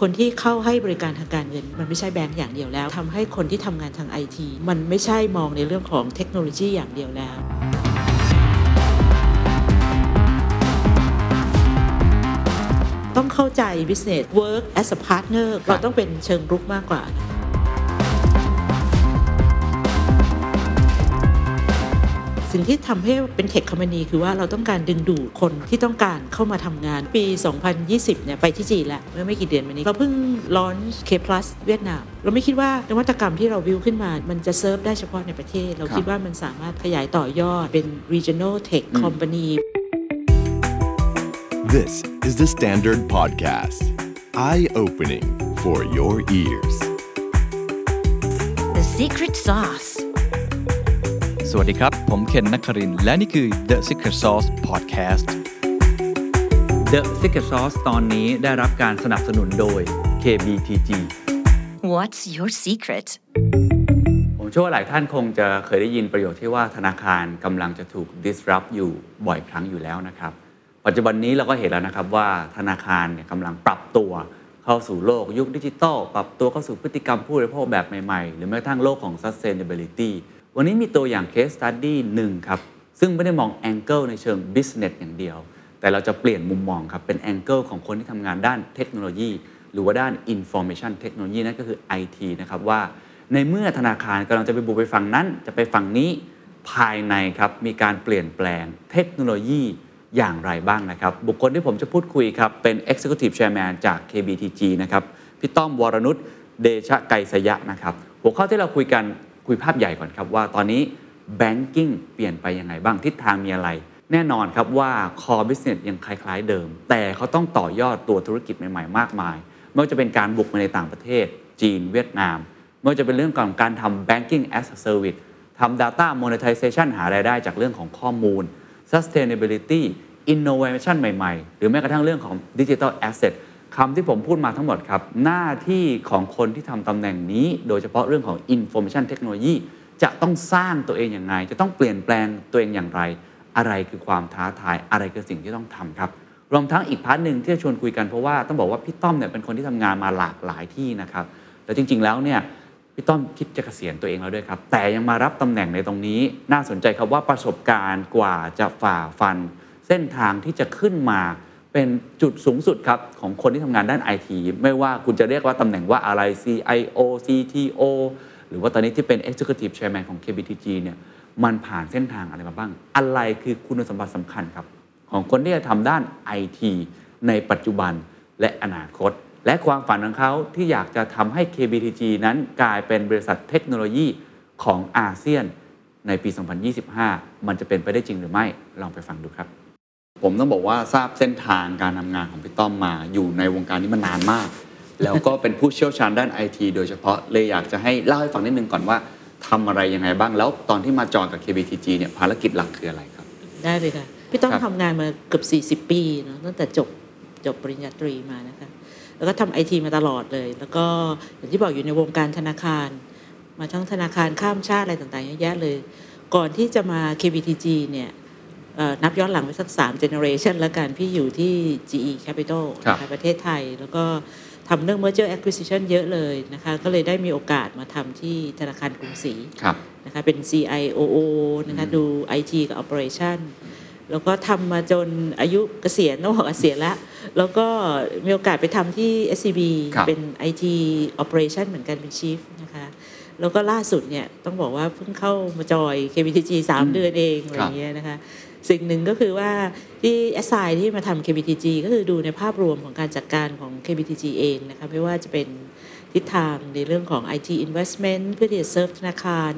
คนที่เข้าให้บริการทางการเงิน มันไม่ใช่แบงก์อย่างเดียวแล้วทำให้คนที่ทำงานทางไอทีมันไม่ใช่มองในเรื่องของเทคโนโลยีอย่างเดียวแล้วต้องเข้าใจ business work as a partner เราต้องเป็นเชิงรุกมากกว่า สิ่งที่ทำให้เป็นเทคคอมพานีคือว่าเราต้องการดึงดูดคนที่ต้องการเข้ามาทำงานปี 2020 เนี่ยไปที่จีนแล้วเมื่อไม่กี่เดือนมานี้เราเพิ่งลอน K Plus เวียดนาม เราไม่คิดว่านวัตกรรมที่เราวิวขึ้นมา มันจะเซิร์ฟได้เฉพาะในประเทศ เราคิดว่ามันสามารถขยายต่อยอดเป็น regional tech company This is the Standard Podcast. Eye opening for your ears. The secret sauce. สวัสดีครับ ผมเคนนักครินทร์และนี่คือ The Secret Sauce Podcast The Secret Sauce ตอนนี้ได้รับการสนับสนุนโดย KBTG What's your secret? ผมเชื่อว่าหลายท่านคงจะเคยได้ยินประโยคที่ว่าธนาคารกำลังจะถูก disrupt อยู่บ่อยครั้งอยู่แล้วนะครับ ปัจจุบันนี้เราก็เห็นแล้วนะครับว่าธนาคารเนี่ยกำลังปรับตัวเข้าสู่โลกยุคดิจิทัลปรับตัวเข้าสู่พฤติกรรมผู้บริโภคแบบใหม่ ๆ หรือแม้กระทั่งโลกของ sustainability วันนี้มีตัวอย่าง case study หนึ่งครับ ซึ่งไม่ได้มอง angle ในเชิง business อย่างเดียว แต่เราจะเปลี่ยนมุมมองครับ เป็น angle ของคนที่ทำงานด้านเทคโนโลยี หรือว่าด้าน information technology นั่นก็คือ IT นะครับว่า ในเมื่อธนาคารกำลังจะไปบุกไปฝั่งนั้น จะไปฝั่งนี้ภายในครับมีการเปลี่ยนแปลงเทคโนโลยีอย่างไรบ้างนะครับ บุคคลที่ผมจะพูดคุยครับ เป็น Executive Chairman จาก KBTG นะครับ พี่ต้อมวรนุชเดชะไกสยะนะครับ หัวข้อที่เราคุยกัน คุยภาพใหญ่ก่อนครับว่าตอนนี้ Banking เปลี่ยนไปยังไงบ้างทิศทางมีอะไร แน่นอนครับว่า core business ยังคล้ายๆเดิม แต่เขาต้องต่อยอดตัวธุรกิจใหม่ๆ มากมาย ไม่ว่าจะเป็นการบุกมาในต่างประเทศ จีนเวียดนาม ไม่ว่าจะเป็นเรื่องของการทำ banking as a service ทำ data monetization หารายได้จากเรื่องของข้อมูล sustainability innovation ใหม่ๆ หรือแม้กระทั่งเรื่องของ digital asset คำที่ผมพูดมาทั้งหมดครับ หน้าที่ของคนที่ทำตำแหน่งนี้ โดยเฉพาะเรื่องของ information technology จะต้องสร้างตัวเองอย่างไร จะต้องเปลี่ยนแปลงตัวเองอย่างไร อะไรคือความท้าทาย อะไรคือสิ่งที่ต้องทำครับ รวมทั้งอีกพาร์ทหนึ่งที่จะชวนคุยกันเพราะว่าต้องบอกว่าพี่ต้อมเนี่ยเป็นคนที่ทำงานมาหลากหลายที่นะครับแต่จริง ๆ แล้วเนี่ยพี่ต้อมคิดจะเกษียณตัวเองแล้วด้วยครับ แต่ยังมารับตำแหน่งในตรงนี้ น่าสนใจครับว่าประสบการณ์กว่าจะฝ่าฟัน เส้นทางที่จะขึ้นมา เป็นจุดสูงสุดครับ ของคนที่ทำงานด้านไอทีไม่ว่าคุณจะเรียกว่าตำแหน่งว่าอะไร CIO CTO หรือว่าตอนนี้ที่เป็น Executive Chairman ของ KBTG เนี่ยมันผ่านเส้นทางอะไรมาบ้าง อะไรคือคุณสมบัติสำคัญครับ ของคนที่จะทำด้าน IT ในปัจจุบันและอนาคต และความฝันของเขาที่อยากจะทำให้ KBTG นั้นกลายเป็นบริษัทเทคโนโลยีของอาเซียนในปี 2025 มันจะเป็นไปได้จริงหรือไม่ ลองไปฟังดูครับ ผมต้องบอกว่าทราบเส้นทางการทำงานของพี่ต้อมมาอยู่ในวงการนี้มานานมาก แล้วก็เป็นผู้เชี่ยวชาญด้านไอทีโดยเฉพาะเลยอยากจะให้เล่าให้ฟังนิดนึงก่อนว่าทำอะไรยังไงบ้างแล้วตอนที่มาจอยกับ KBTG เนี่ยภารกิจหลักคืออะไรครับ ได้เลยค่ะ พี่ต้อมครับ ทำงานมาเกือบ 40 ปีเนาะตั้งแต่จบจบปริญญาตรีมานะคะ แล้วก็ทำไอทีมาตลอดเลย แล้วก็อย่างที่บอกอยู่ในวงการธนาคาร มาทั้งธนาคารข้ามชาติอะไรต่างๆเยอะแยะเลย ก่อนที่จะมา KBTG เนี่ยเอ่อ นับย้อนหลังไปสัก3 generation แล้วกันพี่อยู่ที่ GE Capital ครับนะคะประเทศไทย แล้วก็ทำเรื่อง merger acquisition เยอะเลยนะคะก็เลยได้มีโอกาสมาทำที่ธนาคารกรุงศรีครับนะคะเป็น CIOO นะคะดู IT กับ Operation แล้วก็ทำมาจนอายุเกษียณต้องบอกเกษียณแล้วแล้วก็มีโอกาสไปทำที่ SCB ครับเป็น IT Operation เหมือนกันเป็น Chief นะคะแล้วก็ล่าสุดเนี่ยต้องบอกว่าเพิ่งเข้ามาจอย KBTG 3 เดือนเองอะไรอย่างเงี้ยนะคะ สิ่งหนึ่งก็คือว่าที่ SI ที่มาทำ KBTG ก็คือดูในภาพรวมของการจัดการของ KBTG เองนะคะไม่ว่าจะเป็นทิศทางในเรื่องของ IT investment เพื่อที่จะเซิร์ฟธนาคาร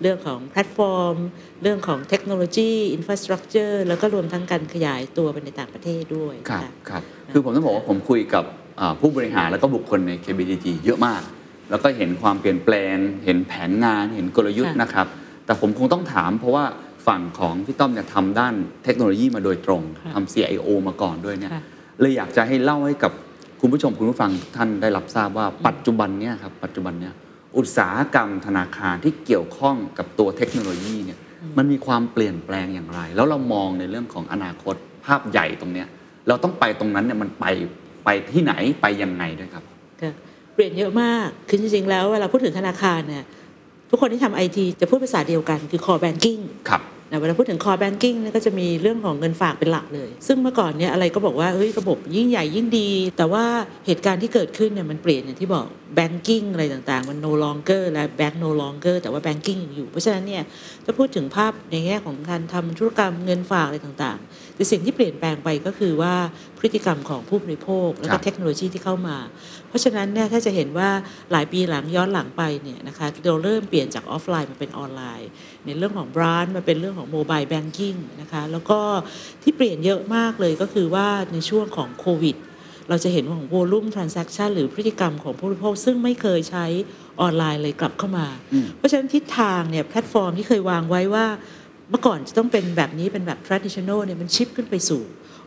เรื่องของแพลตฟอร์ม เรื่องของเทคโนโลยี infrastructure แล้วก็รวมทั้งการขยายตัวไปในต่างประเทศด้วยครับค่ะครับคือผมต้องบอกว่าผมคุยกับอ่าผู้บริหารแล้วก็บุคคลใน KBDG เยอะมาก แล้วก็เห็นความเปลี่ยนแปลง เห็นแผนงาน เห็นกลยุทธ์ค่ะนะครับ แต่ผมคงต้องถามเพราะว่า ฝั่งของพี่ต้อมเนี่ยทำด้านเทคโนโลยีมาโดยตรงค่ะทำ CIO มาก่อนด้วยเนี่ยค่ะเลยอยากจะให้เล่าให้กับคุณผู้ชมคุณผู้ฟังทุกท่านได้รับทราบว่าปัจจุบันเนี่ยครับปัจจุบันเนี่ยอุตสาหกรรมธนาคารที่เกี่ยวข้องกับตัวเทคโนโลยีเนี่ยมันมีความเปลี่ยนแปลงอย่างไร แล้วเรามองในเรื่องของอนาคตภาพใหญ่ตรงเนี้ยเราต้องไปตรงนั้นเนี่ยมันไปไปที่ไหนไปยังไงด้วยครับค่ะเปลี่ยนเยอะมากคือจริงๆแล้วเวลาพูดถึงธนาคารเนี่ย ทุกคนที่ทำไอทีจะพูดภาษาเดียวกันคือ core banking ครับนะเวลาพูดถึง core banking เนี่ยก็จะมีเรื่องของเงินฝากเป็นหลักเลย ซึ่งเมื่อก่อนเนี่ยอะไรก็บอกว่าเฮ้ยระบบยิ่งใหญ่ยิ่งดี แต่ว่าเหตุการณ์ที่เกิดขึ้นเนี่ยมันเปลี่ยนอย่างที่บอก banking อะไรต่างๆ มัน no longer และ bank no longer แต่ว่า banking ยังอยู่ เพราะฉะนั้นเนี่ยถ้าพูดถึงภาพในแง่ของการทำธุรกรรมเงินฝากอะไรต่างๆ แต่สิ่งที่เปลี่ยนแปลงไปก็คือว่าพฤติกรรมของผู้บริโภคครับแล้วครัก็บเทคโนโลยีที่เข้ามา เพราะฉะนั้นเนี่ยถ้าจะเห็นว่าหลายปีหลังย้อนหลังไปเนี่ยนะคะเราเริ่มเปลี่ยนจากออฟไลน์มาเป็นออนไลน์ ในเรื่องของ branch มาเป็นเรื่องของ mobile banking นะคะแล้วก็ที่เปลี่ยนเยอะมากเลยก็คือว่าในช่วงของโควิดเราจะเห็นว่าของ volume transaction หรือพฤติกรรมของผู้บริโภคซึ่งไม่เคยใช้ออนไลน์เลยกลับเข้ามาอืมเพราะฉะนั้นทิศทางเนี่ยแพลตฟอร์มที่เคยวางไว้ว่า เมื่อก่อนจะต้องเป็นแบบนี้เป็นแบบ traditional เนี่ยมัน shift ขึ้นไปสู่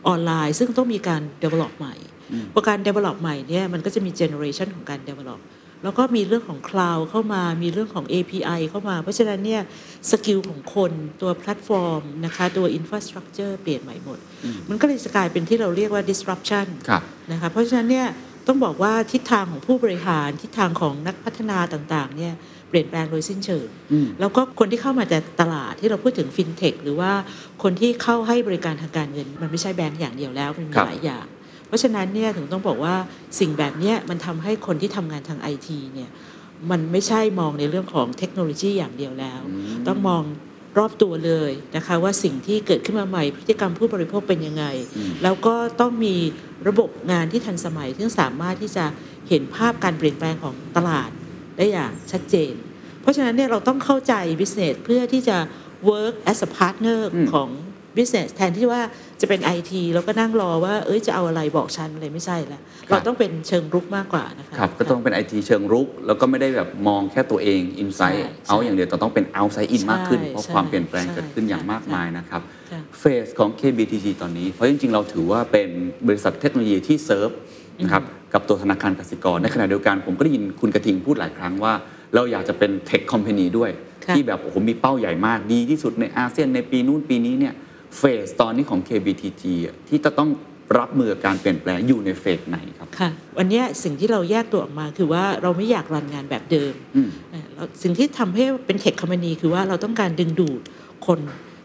ออนไลน์ ซึ่งต้องมีการ develop ใหม่อืมพอการ develop ใหม่เนี่ยมันก็จะมี generation ของการ develop แล้วก็มีเรื่องของ cloud เข้ามามีเรื่องของ API เข้ามา เพราะฉะนั้นเนี่ย skill ของคนตัวแพลตฟอร์มนะคะตัว infrastructure เปลี่ยนใหม่หมด มันก็เลยจะกลายเป็นที่เราเรียกว่า disruption ครับนะคะเพราะฉะนั้นเนี่ยต้องบอกว่าทิศทางของผู้บริหารทิศทางของนักพัฒนาต่างๆเนี่ย เปลี่ยนแปลงโดยสิ้นเชิงอืมแล้วก็คนที่เข้ามาจากตลาดที่เราพูดถึงฟินเทคหรือว่าคนที่เข้าให้บริการทางการเงิน มันไม่ใช่แบงก์อย่างเดียวแล้วมันมีครับหลายอย่าง เพราะฉะนั้นเนี่ยถึงต้องบอกว่าสิ่งแบบเนี้ยมันทำให้คนที่ทำงานทางไอทีเนี่ยมันไม่ใช่มองในเรื่องของเทคโนโลยีอย่างเดียวแล้ว ต้องมองรอบตัวเลยนะคะว่าสิ่งที่เกิดขึ้นมาใหม่พฤติกรรมผู้บริโภคเป็นยังไงอืมแล้วก็ต้องมีระบบงานที่ทันสมัยซึ่งสามารถที่จะเห็นภาพการเปลี่ยนแปลงของตลาด ได้อย่างชัดเจน เพราะฉะนั้นเนี่ยเราต้องเข้าใจ business เพื่อที่จะ work as a partner อืมของ business แทนที่ว่าจะเป็น IT แล้วก็นั่งรอว่าเอ้ยจะเอาอะไรบอกฉันอะไรไม่ใช่แล้วเราต้องเป็นเชิงรุกมากกว่านะคะครับก็ต้องเป็นไอทีเชิงรุก แล้วก็ไม่ได้แบบมองแค่ตัวเองอินไซใช่ต์เอาอย่างเดียวแต่ต้องเป็นเอาไซต์อินมากขึ้นใช่เพราะใช่ความเปลี่ยนแปลงใช่เกิดขึ้นอย่างใช่มากมายนะครับค่ะเฟสของ KBTG ตอนนี้ เพราะจริงๆ เราถือว่าเป็นบริษัทเทคโนโลยีที่เซิร์ฟนะครับ กับตัวธนาคารกสิกร ในขณะเดียวกันผมก็ได้ยินคุณกระทิงพูดหลายครั้งว่า เราอยากจะเป็นเทคคอมพานีด้วยค่ะที่แบบโอ้โหมีเป้าใหญ่มากดีที่สุดในอาเซียนในปีนู้นปีนี้เนี่ยเฟสตอนนี้ของ KBTG อะที่จะต้องรับมือกับการเปลี่ยนแปลงอยู่ในเฟสไหนครับค่ะวันเนี้ยสิ่งที่เราแยกตัวออกมาคือว่าเราไม่อยากรันงานแบบเดิมอืมเอ่อเราสิ่งที่ทำให้เป็นเทคคอมพานีคือว่าเราต้องการดึงดูดคน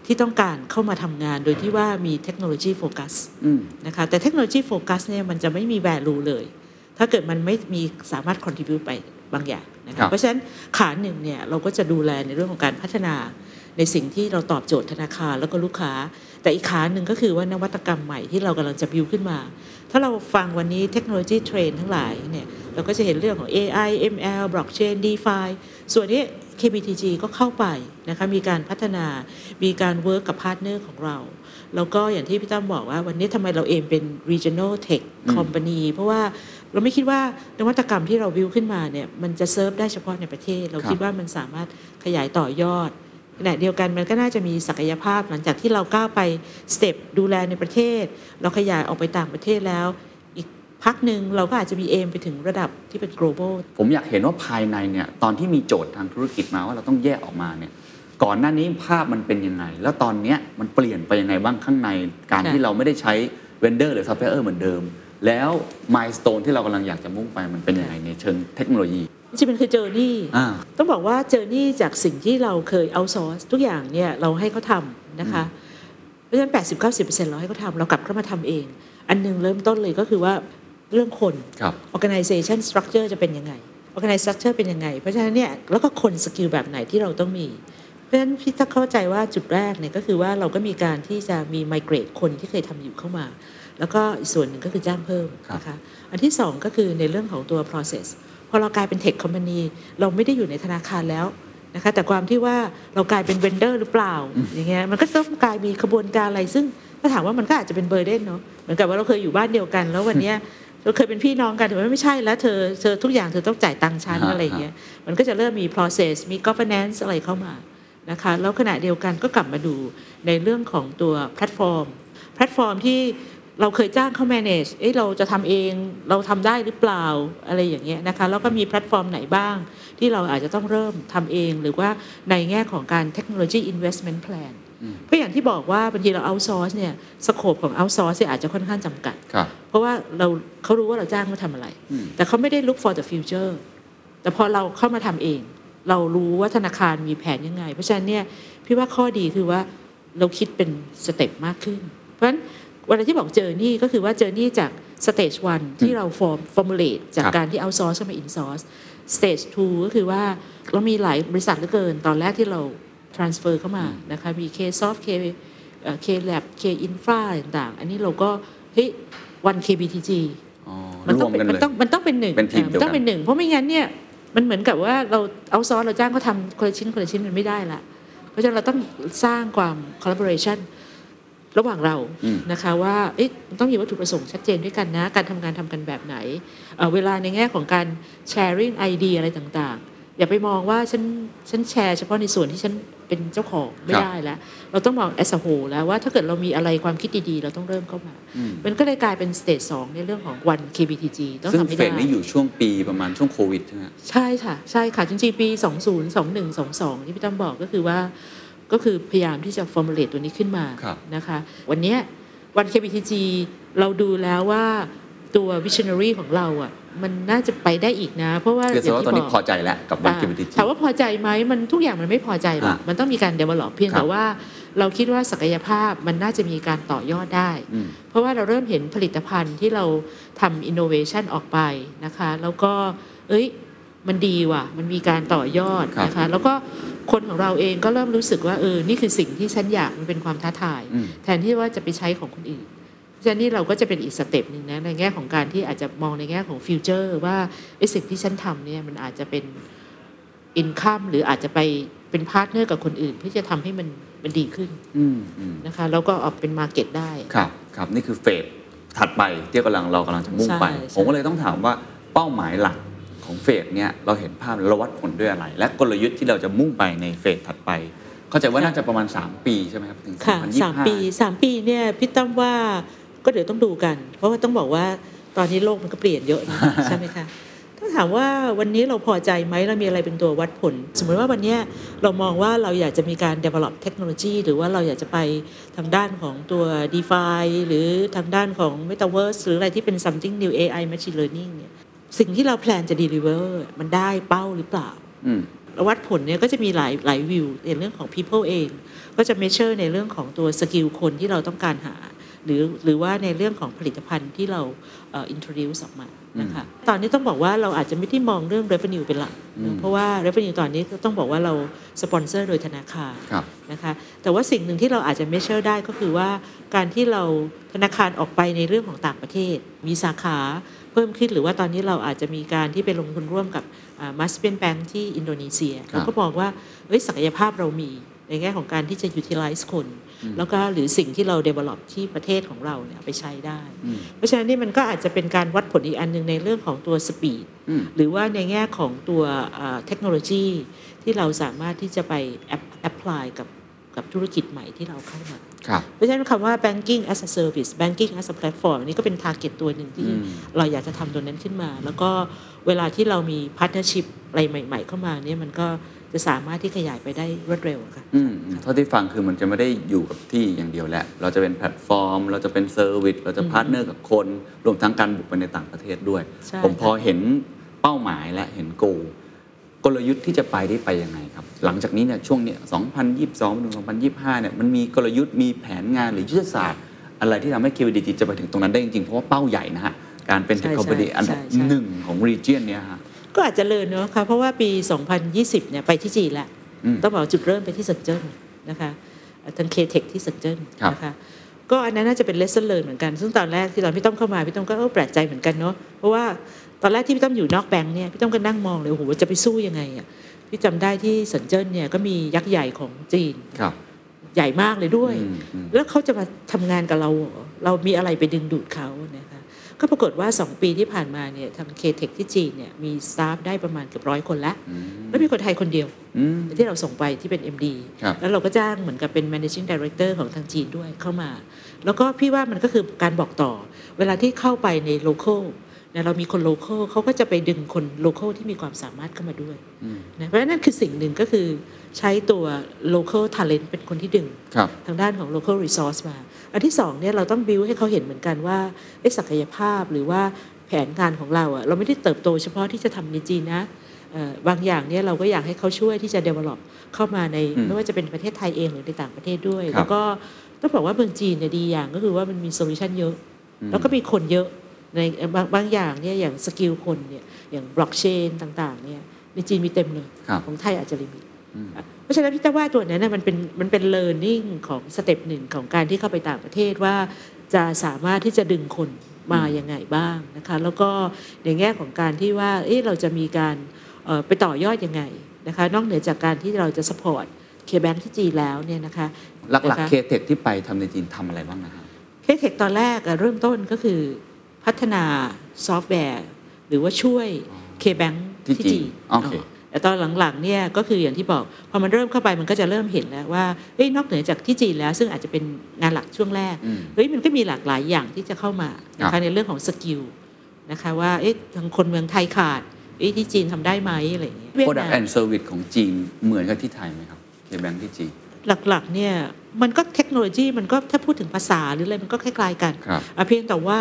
ที่ต้องการเข้ามาทำงานโดยที่ว่ามีเทคโนโลยีโฟกัสอืมนะคะแต่เทคโนโลยีโฟกัสเนี่ยมันจะไม่มี value เลย ถ้าเกิดมันไม่มีสามารถ contribute ไปบางอย่างนะครัคะบเพราะฉะนั้นขาหนึ่งเนี่ยเราก็จะดูแลในเรื่องของการพัฒนาในสิ่งที่เราตอบโจทย์ธนาคารแล้วก็ลูกค้า แต่อีกขาหนึ่งก็คือว่านวัตกรรมใหม่ที่เรากำลังจะบิวขึ้นมา ถ้าเราฟังวันนี้เทคโนโลยีเทรนทั้งหลายเนี่ยเราก็จะเห็นเรื่องของ AI ML blockchain DeFi ส่วนนี้ KBTG ก็เข้าไปนะคะมีการพัฒนา มีการ work กับ partner ของเรา แล้วก็อย่างที่พี่ตั้มบอกว่าวันนี้ทำไมเราเองเป็น regional tech อืม company เพราะว่า เราไม่คิดว่านวัตกรรมที่เราบิวขึ้นมาเนี่ยมันจะเซิร์ฟได้เฉพาะในประเทศ เราคิดว่ามันสามารถขยายต่อยอดขณะเดียวกันมันก็น่าจะมีศักยภาพหลังจากที่เราก้าวไป step ดูแลในประเทศ เราขยายออกไปต่างประเทศแล้ว อีกพักหนึ่งเราก็อาจจะมี aim ไปถึงระดับที่เป็น global ผมอยากเห็นว่าภายในเนี่ยตอนที่มีโจทย์ทางธุรกิจมาว่าเราต้องแยกออกมาเนี่ยก่อนหน้านี้ภาพมันเป็นยังไง แล้วตอนเนี้ยมันเปลี่ยนไปยังไงบ้างข้างในการค่ะที่เราไม่ได้ใช้ vendor หรือซัพพลายเออร์เหมือนเดิม แล้ว milestone ที่เรากำลังอยากจะมุ่งไปมันเป็นยังไงในเชิงเทคโนโลยีจริงๆมันคือ journey อ่าต้องบอกว่า journey จากสิ่งที่เราเคย outsource ทุกอย่างเนี่ยเราให้เขาทำนะคะ เพราะฉะนั้น80-90%เราให้เขาทำเรากลับเข้ามาทำเอง อันหนึงเริ่มต้นเลยก็คือว่าเรื่องคนครับ organization structure จะเป็นยังไง organization structure เป็นยังไง เพราะฉะนั้นเนี่ยแล้วก็คนสกิลแบบไหนที่เราต้องมี เพราะฉะนั้นพี่ถ้าเข้าใจว่าจุดแรกเนี่ยก็คือว่าเราก็มีการที่จะมี migrate คนที่เคยทำอยู่เข้ามา แล้วก็อีกส่วนหนึ่งก็คือจ้างเพิ่มนะคะอันที่สองก็คือในเรื่องของตัว process พอเรากลายเป็น tech company เราไม่ได้อยู่ในธนาคารแล้วนะคะแต่ความที่ว่าเรากลายเป็น vendor หรือเปล่าอย่างเงี้ยมันก็ต้องกลายมีขบวนการอะไร ซึ่งถ้าถามว่ามันก็อาจจะเป็น burden เนาะเหมือนกับว่าเราเคยอยู่บ้านเดียวกัน แล้ววันเนี้ยเราเคยเป็นพี่น้องกันแต่ว่าไม่ใช่แล้วเธอเธอทุกอย่างเธอต้องจ่ายตังค์ฉันฮะอะไรอย่างเงี้ยมันก็จะเริ่มมี process มี governance อะไรเข้ามานะคะแล้วขณะเดียวกันก็กลับมาดูในเรื่องของตัวแพลตฟอร์ม แพลตฟอร์มที่ เราเคยจ้างเขา manage เอ๊ะเราจะทำเองเราทำได้หรือเปล่าอะไรอย่างเงี้ยนะคะแล้วก็มีแพลตฟอร์มไหนบ้าง ที่เราอาจจะต้องเริ่มทำเอง หรือว่าในแง่ของการ technology investment plan เพราะอย่างที่บอกว่าบางทีเรา outsource เนี่ย scope ของ outsource เนี่ยอาจจะค่อนข้างจำกัดครับเพราะว่าเราเขารู้ว่าเราจ้างเขาทำอะไรอืมแต่เขาไม่ได้ look for the future แต่พอเราเข้ามาทำเอง เรารู้ว่าธนาคารมีแผนยังไง เพราะฉะนั้นเนี่ยพี่ว่าข้อดีคือว่าเราคิดเป็น step มากขึ้น เพราะฉะนั้น เวลาที่บอกเจอนี่ก็คือว่าเจอนี่จาก stage 1ที่เรา form formulate จากครับการที่ outsource เข้ามา insource stage 2ก็คือว่าเรามีหลายบริษัทเหลือเกิน ตอนแรกที่เรา transfer เข้ามานะคะมี K-Soft K เอ่อ K-Lab K Infra ต่างๆ อันนี้เราก็เฮ้ย one KBTG อ๋อมันรต้อวงมเป็นกันมัเลนยต้องมันต้องเป็นหนึ่งเป็นทีมอ่อเดียวกันต้องเป็นหนึ่งเพราะไม่งั้นเนี่ยมันเหมือนกับว่าเราเอาซอสเราจ้างเขาทำคนละชิ้นคนละชิ้นมันไม่ได้ละเพราะฉะนั้นเราต้องสร้างความ collaboration ระหว่างเราอืมนะคะว่าเอ๊ะมันต้องมีวัตถุประสงค์ชัดเจนด้วยกันนะ การทำงานทำกันแบบไหนเอ่อเวลาในแง่ของการ sharing ไอเดียอะไรต่างๆ อย่าไปมองว่าฉันฉันแชร์เฉพาะในส่วนที่ฉันเป็นเจ้าของไม่ครับได้แล้ว เราต้องมอง as a whole แล้วว่าถ้าเกิดเรามีอะไรความคิดดีๆ เราต้องเริ่มเข้ามาอืมมันก็เลยกลายเป็นสเตจสองในเรื่องของวัน KBTG ต้องซึ่งทำให้เฟได้สนี้อยู่ช่วงปีประมาณช่วงโควิดใช่ไหมฮะใช่ค่ะ ใช่ค่ะจริงๆปี 20 21 22 ที่พี่ตั้มบอกก็คือว่า ก็คือพยายามที่จะ formulate ตัวนี้ขึ้นมาครับนะคะ วันเนี้ยวัน KBTG เราดูแล้วว่าตัว visionary ของเราอะมันน่าจะไปได้อีกนะ เพราะว่าคือแสดงว่าตอนนี้บกพอใจแล้วกับวันอ่ากิมติถามว่าพอใจไหมมันทุกอย่างมันไม่พอใจหรอกอะมันต้องมีการ develop เพียงครับแต่ว่าเราคิดว่าศักยภาพมันน่าจะมีการต่อยอดได้อืมเพราะว่าเราเริ่มเห็นผลิตภัณฑ์ที่เราทำ innovation ออกไปนะคะ แล้วก็ เอ้ย มันดีว่ะ มันมีการต่อยอดครับนะคะ แล้วก็ คนของเราเองก็เริ่มรู้สึกว่าเออนี่คือสิ่งที่ฉันอยากมันเป็นความท้าทายอืมแทนที่ว่าจะไปใช้ของคนอื่นเพราะฉะนั้นนี่เราก็จะเป็นอีก step หนึ่งนะในแง่ของการที่อาจจะมองในแง่ของ future ว่าไอ้สิ่งที่ฉันทำเนี่ยมันอาจจะเป็น income หรืออาจจะไปเป็น partner กับคนอื่นเพื่อจะทำให้มันมันดีขึ้นอืมอืมนะคะแล้วก็ออกเป็น market ได้ ครับครับนี่คือ phase ถัดไปที่กำลังเรากำลังจะมุ่งไปใช่ใช่ผมก็เลยต้องถามว่าเป้าหมายหลัก ของเฟสเนี้ยเราเห็นภาพแล้วเราวัดผลด้วยอะไร และกลยุทธ์ที่เราจะมุ่งไปในเฟสถัดไป เข้าใจว่าน่าจะประมาณ 3 ปีใช่ไหมครับถึงค่ะ2025สามปีสามปีเนี่ยพี่ตั้มว่าก็เดี๋ยวต้องดูกัน เพราะว่าต้องบอกว่าตอนนี้โลกมันก็เปลี่ยนเยอะนะใช่ไหมคะถ้าถามว่าวันนี้เราพอใจไหมเรามีอะไรเป็นตัววัดผล สมมติว่าวันเนี้ยเรามองว่าเราอยากจะมีการ develop เทคโนโลยีหรือว่าเราอยากจะไปทางด้านของตัว DeFi หรือทางด้านของ Metaverse หรืออะไรที่เป็น something new AI machine learning เนี่ย สิ่งที่เราแพลนจะ deliver มันได้เป้าหรือเปล่าอืมวัดผลเนี่ยก็จะมีหลายหลายวิวในเรื่องของ people เอง ก็จะ measure ในเรื่องของตัวสกิลคนที่เราต้องการหา หรือหรือว่าในเรื่องของผลิตภัณฑ์ที่เราเอ่อ introduce ออกมานะคะตอนนี้ต้องบอกว่าเราอาจจะไม่ได้มองเรื่อง revenue เป็นหลักอืมเพราะว่า revenue ตอนนี้ก็ต้องบอกว่าเราสปอนเซอร์โดยธนาคารครับนะคะแต่ว่าสิ่งหนึ่งที่เราอาจจะ measure ได้ก็คือว่าการที่เราธนาคารออกไปในเรื่องของต่างประเทศ มีสาขา เพิ่มขึ้นหรือว่าตอนนี้เราอาจจะมีการที่ไปลงทุนร่วมกับมัสเปียนแบงที่อินโดนีเซียครับเราก็มองว่าเอ้ยศักยภาพเรามีในแง่ของการที่จะ utilize คน แล้วก็หรือสิ่งที่เรา develop ที่ประเทศของเราเนี่ยเอาไปใช้ได้อืมเพราะฉะนั้นนี่มันก็อาจจะเป็นการวัดผลอีกอันหนึ่งในเรื่องของตัว speed อืมหรือว่าในแง่ของตัวเอ่อเทคโนโลยีที่เราสามารถที่จะไป app- apply กับกับธุรกิจใหม่ที่เราเข้ามาครับ เพราะฉะนั้นคำว่า banking as a service banking as a platform อันนี้ก็เป็น target ตัวหนึ่งที่อืมเราอยากจะทำตัวนั้นขึ้นมา แล้วก็เวลาที่เรามี partnership อะไรใหม่ ๆ เข้ามาเนี่ยมันก็จะสามารถที่ขยายไปได้รวดเร็วค่ะอืมอืมเท่าที่ฟังคือมันจะไม่ได้อยู่กับที่อย่างเดียวแหละ เราจะเป็นแพลตฟอร์ม เราจะเป็น service เราจะ partner กับคน รวมทั้งการบุกไปในต่างประเทศด้วยใช่ผมพอค่ะเห็นเป้าหมายและเห็นโก กลยุทธ์ที่จะไปได้ไปยังไงครับ หลังจากนี้เนี่ยช่วงเนี่ย2022ถึง2025 เนี่ยมันมีกลยุทธ์มีแผนงานหรือยุทธศาสตร์ อะไรที่ทำให้ KBTG จะไปถึงตรงนั้นได้จริงๆ เพราะว่าเป้าใหญ่นะฮะ การเป็นใช่เทคโนโลยีอันดับใช่ใช่หนึ่งของ region เนี่ยฮะก็อาจจะ learn เนาะค่ะเพราะว่าปี 2020 เนี่ยไปที่จีนแล้วอืมต้องบอกจุดเริ่มไปที่เซินเจิ้นนะคะทาง KTech ที่เซินเจิ้นครับนะคะก็อันนั้นน่าจะเป็น lesson เลยเหมือนกัน ซึ่งตอนแรกที่ตอนพี่ต้อมเข้ามาพี่ต้อมก็เออแปลกใจเหมือนกันเนาะเพราะว่า ตอนแรกที่พี่ต้อมอยู่นอกแบงค์เนี่ยพี่ต้อมก็นั่งมองเลยโอ้โหจะไปสู้ยังไงอะพี่จำได้ที่เซินเจิ้นเนี่ยก็มียักษ์ใหญ่ของจีนครับใหญ่มากเลยด้วยอืมอืมแล้วเขาจะมาทำงานกับเราเหรอเรามีอะไรไปดึงดูดเขานะคะ ก็ปรากฏว่า 2 ปีที่ผ่านมาเนี่ยทาง KTech ที่จีนเนี่ยมี staff ได้ประมาณเกือบร้อยคนแล้วอืมแล้วมีคนไทยคนเดียวอืมที่เราส่งไปที่เป็น MD ครับแล้วเราก็จ้างเหมือนกับเป็น managing director ของทางจีนด้วยเข้ามา แล้วก็พี่ว่ามันก็คือการบอกต่อ เวลาที่เข้าไปใน local นะเรามีคน local เขาก็จะไปดึงคน local ที่มีความสามารถเข้ามาด้วยอืมนะเพราะฉะนั้นนั่นคือสิ่งหนึ่งก็คือใช้ตัว local talent เป็นคนที่ดึงครับทางด้านของ local resource มา อันที่สองเนี่ยเราต้อง build ให้เขาเห็นเหมือนกันว่าเอ๊ะศักยภาพหรือว่าแผนการของเราอะเราไม่ได้เติบโตเฉพาะที่จะทำในจีนนะเอ่อบางอย่างเนี่ยเราก็อยากให้เขาช่วยที่จะ develop เข้ามาในอืมไม่ว่าจะเป็นประเทศไทยเองหรือในต่างประเทศด้วยครับแล้วก็ต้องบอกว่าเมืองจีนเนี่ยดีอย่างก็คือว่ามันมี solution เยอะอืมแล้วก็มีคนเยอะ ในบางบางอย่างเนี่ยอย่าง skill คนเนี่ยอย่างบล็อกเชนต่างๆเนี่ยในจีนมีเต็มเลยครับของไทยอาจจะ limit อืมเพราะฉะนั้นพี่ต้อมว่าตัวนั้นนะมันเป็นมันเป็น learning ของ step หนึ่งของการที่เข้าไปต่างประเทศว่าจะสามารถที่จะดึงคนมายังไงบ้างนะคะแล้วก็ในแง่ของการที่ว่าเอ๊ะเราจะมีการเอ่อไปต่อยอดยังไงนะคะนอกเหนือจากการที่เราจะ support KBank ที่จีนแล้วเนี่ยนะคะหลักนะคะๆ KTech ที่ไปทำในจีนทำอะไรบ้างนะครับ KTech ตอนแรกอะเริ่มต้นก็คือ พัฒนาซอฟต์แวร์ หรือว่าช่วย KBank ที่ที่จีนจีนโอเคแต่ตอนหลังๆเนี่ยก็คืออย่างที่บอกพอมันเริ่มเข้าไปมันก็จะเริ่มเห็นแล้วว่าเอ้ยนอกเหนือจากที่จีนแล้ว ซึ่งอาจจะเป็นงานหลักช่วงแรกอืมเฮ้ยมันก็มีหลากหลายอย่างที่จะเข้ามานะคะครับในเรื่องของ skill นะคะว่าเอ๊ะทางคนเมืองไทยขาดเอ๊ะที่จีนทำได้ไหมอะไรอย่างเงี้ยเวียด Product นาม and Service ของจีนเหมือนกับที่ไทยไหมครับ KBank ที่จีนหลักๆเนี่ยมันก็เทคโนโลยีมันก็ถ้าพูดถึงภาษาหรืออะไรมันก็คล้ายๆกันครับอะเพียงแต่ว่า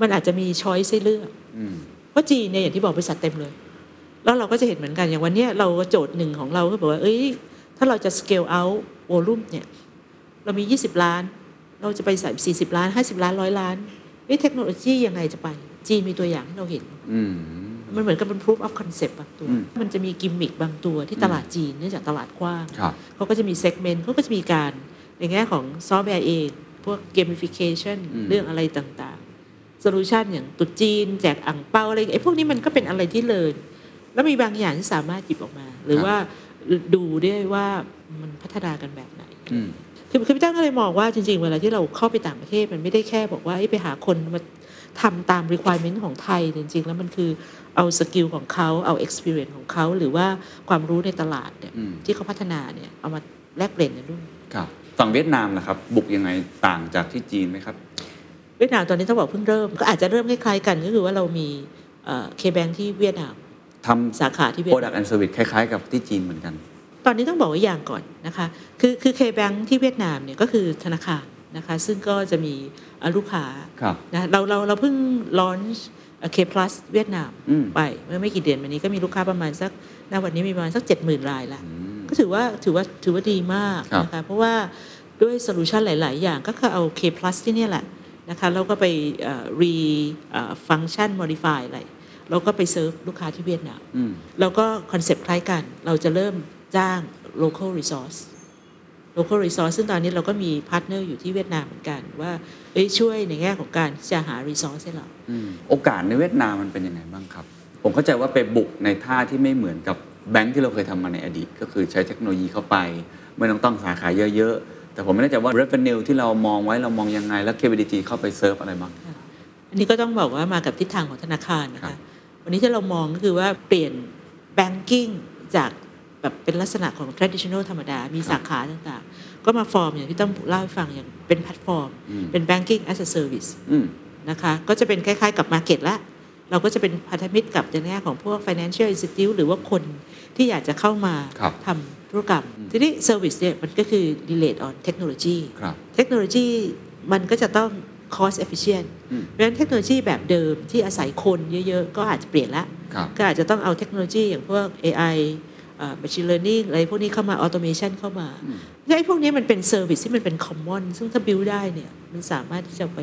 มันอาจจะมี choice ให้เลือกอืมเพราะจีนเนี่ยอย่างที่บอกบริษัทเต็มเลย แล้วเราก็จะเห็นเหมือนกันอย่างวันเนี้ยเราโจทย์หนึ่งของเราก็บอกว่าเอ้ย ถ้าเราจะ scale out volume เนี่ยเรามี 20 ล้าน เราจะไปใส่40 ล้าน 50 ล้านร้อยล้านเอ้ยเทคโนโลยียังไงจะไป จีนมีตัวอย่างให้เราเห็นอืมมันเหมือนกับเป็น proof of concept บางตัวอืมมันจะมีกิมมิคบางตัวที่ตลาดจีนเนื่องจากตลาดกว้างครับเขาก็จะมี segment เขาก็จะมีการในแง่ของซอฟต์แวร์เอง พวก gamification อืมเรื่องอะไรต่างๆ solution อย่างตรุษจีนแจกอั่งเปาอะไรไอ้พวกนี้มันก็เป็นอะไรที่เลยแล้วมีบางอย่างที่สามารถหยิบออกมา หรือว่าดูได้ว่ามันพัฒนากันแบบไหนอืมคือคือพี่ตั้งก็เลยมองว่าจริง ๆ เวลาที่เราเข้าไปต่างประเทศมันไม่ได้แค่บอกว่าเอ้ยไปหาคนมาทำตาม requirement ของไทยจริง ๆ แล้วมันคือเอาสกิลของเขาเอา experience ของเขาหรือว่าความรู้ในตลาดเนี่ยอืมที่เขาพัฒนาเนี่ยเอามาแลกเปลี่ยนกันด้วยครับฝั่งเวียดนามนะครับ บุกยังไงต่างจากที่จีนไหมครับ เวียดนามตอนนี้ต้องบอกเพิ่งเริ่ม ก็อาจจะเริ่มคล้ายๆกันก็คือว่าเรามีKBank ที่เวียดนามทำสาขาที่เวียดนาม Product and Service คล้ายๆ กับที่จีนเหมือนกัน ตอนนี้ต้องบอกว่าอย่างก่อนนะคะคือคือ KBank ที่เวียดนามเนี่ยก็คือธนาคารนะคะซึ่งก็จะมีเอ่อลูกค้าครับนะเราเราเราเพิ่ง launch K PLUS เวียดนามอืมไปเมื่อไม่กี่เดือนมานี้ก็มีลูกค้าประมาณสักณวันนี้มีประมาณสักเจ็ดหมื่นรายละอืมก็ถือว่าถือว่าถือว่าดีมากครับนะคะเพราะว่าด้วย solution หลาย ๆ อย่างก็คือเอา K plus ที่เนี่ยแหละ นะคะแล้วก็ไปเอ่อ re function modify อะไรแล้วก็ไปเซิร์ฟลูกค้าที่เวียดนามอืมแล้วก็ concept คล้ายกัน เราจะเริ่มจ้าง local resource local resource ซึ่งตอนนี้เราก็มี partner อยู่ที่เวียดนามเหมือนกัน ว่าเอ้ยช่วยในแง่ของการที่จะหา resource ให้เราอืมโอกาสในเวียดนามมันเป็นยังไงบ้างครับ ผมเข้าใจว่าไปบุกในท่าที่ไม่เหมือนกับแบงค์ที่เราเคยทำมาในอดีต ก็คือใช้เทคโนโลยีเข้าไป ไม่ต้องต้องสาขาเยอะๆ แต่ผมไม่แน่ใจว่า revenue ที่เรามองไว้เรามองยังไง แล้ว capability เข้าไปเซิร์ฟอะไรบ้างอันนี้ก็ต้องบอกว่ามากับทิศทางของธนาคารนะคะครับวันนี้ที่เรามองก็คือว่าเปลี่ยน banking จากแบบเป็นลักษณะของ traditional ธรรมดา มีสาขาต่างๆ ก็มาฟอร์มอย่างที่ต้อมเล่าให้ฟังอย่างเป็นแพลตฟอร์มอืมเป็น banking as a service อืมนะคะ ก็จะเป็นคล้ายๆกับ market ละ เราก็จะเป็นพันธมิตรกับในแง่ของพวก financial institute หรือว่าคนที่อยากจะเข้ามาครับทำ ธุรกรรม ทีนี้ service เนี่ยมันก็คือ relate on technology ครับเทคโนโลยีมันก็จะต้อง cost efficient อืมเพราะฉะนั้นเทคโนโลยีแบบเดิมที่อาศัยคนเยอะๆ ก็อาจจะเปลี่ยนละครับก็อาจจะต้องเอาเทคโนโลยีอย่างพวก AI เอ่อ machine learning อะไรพวกนี้เข้ามา automation เข้ามาอืมแล้วไอ้พวกนี้มันเป็น service ที่มันเป็น common ซึ่งถ้า build ได้เนี่ยมันสามารถที่จะไป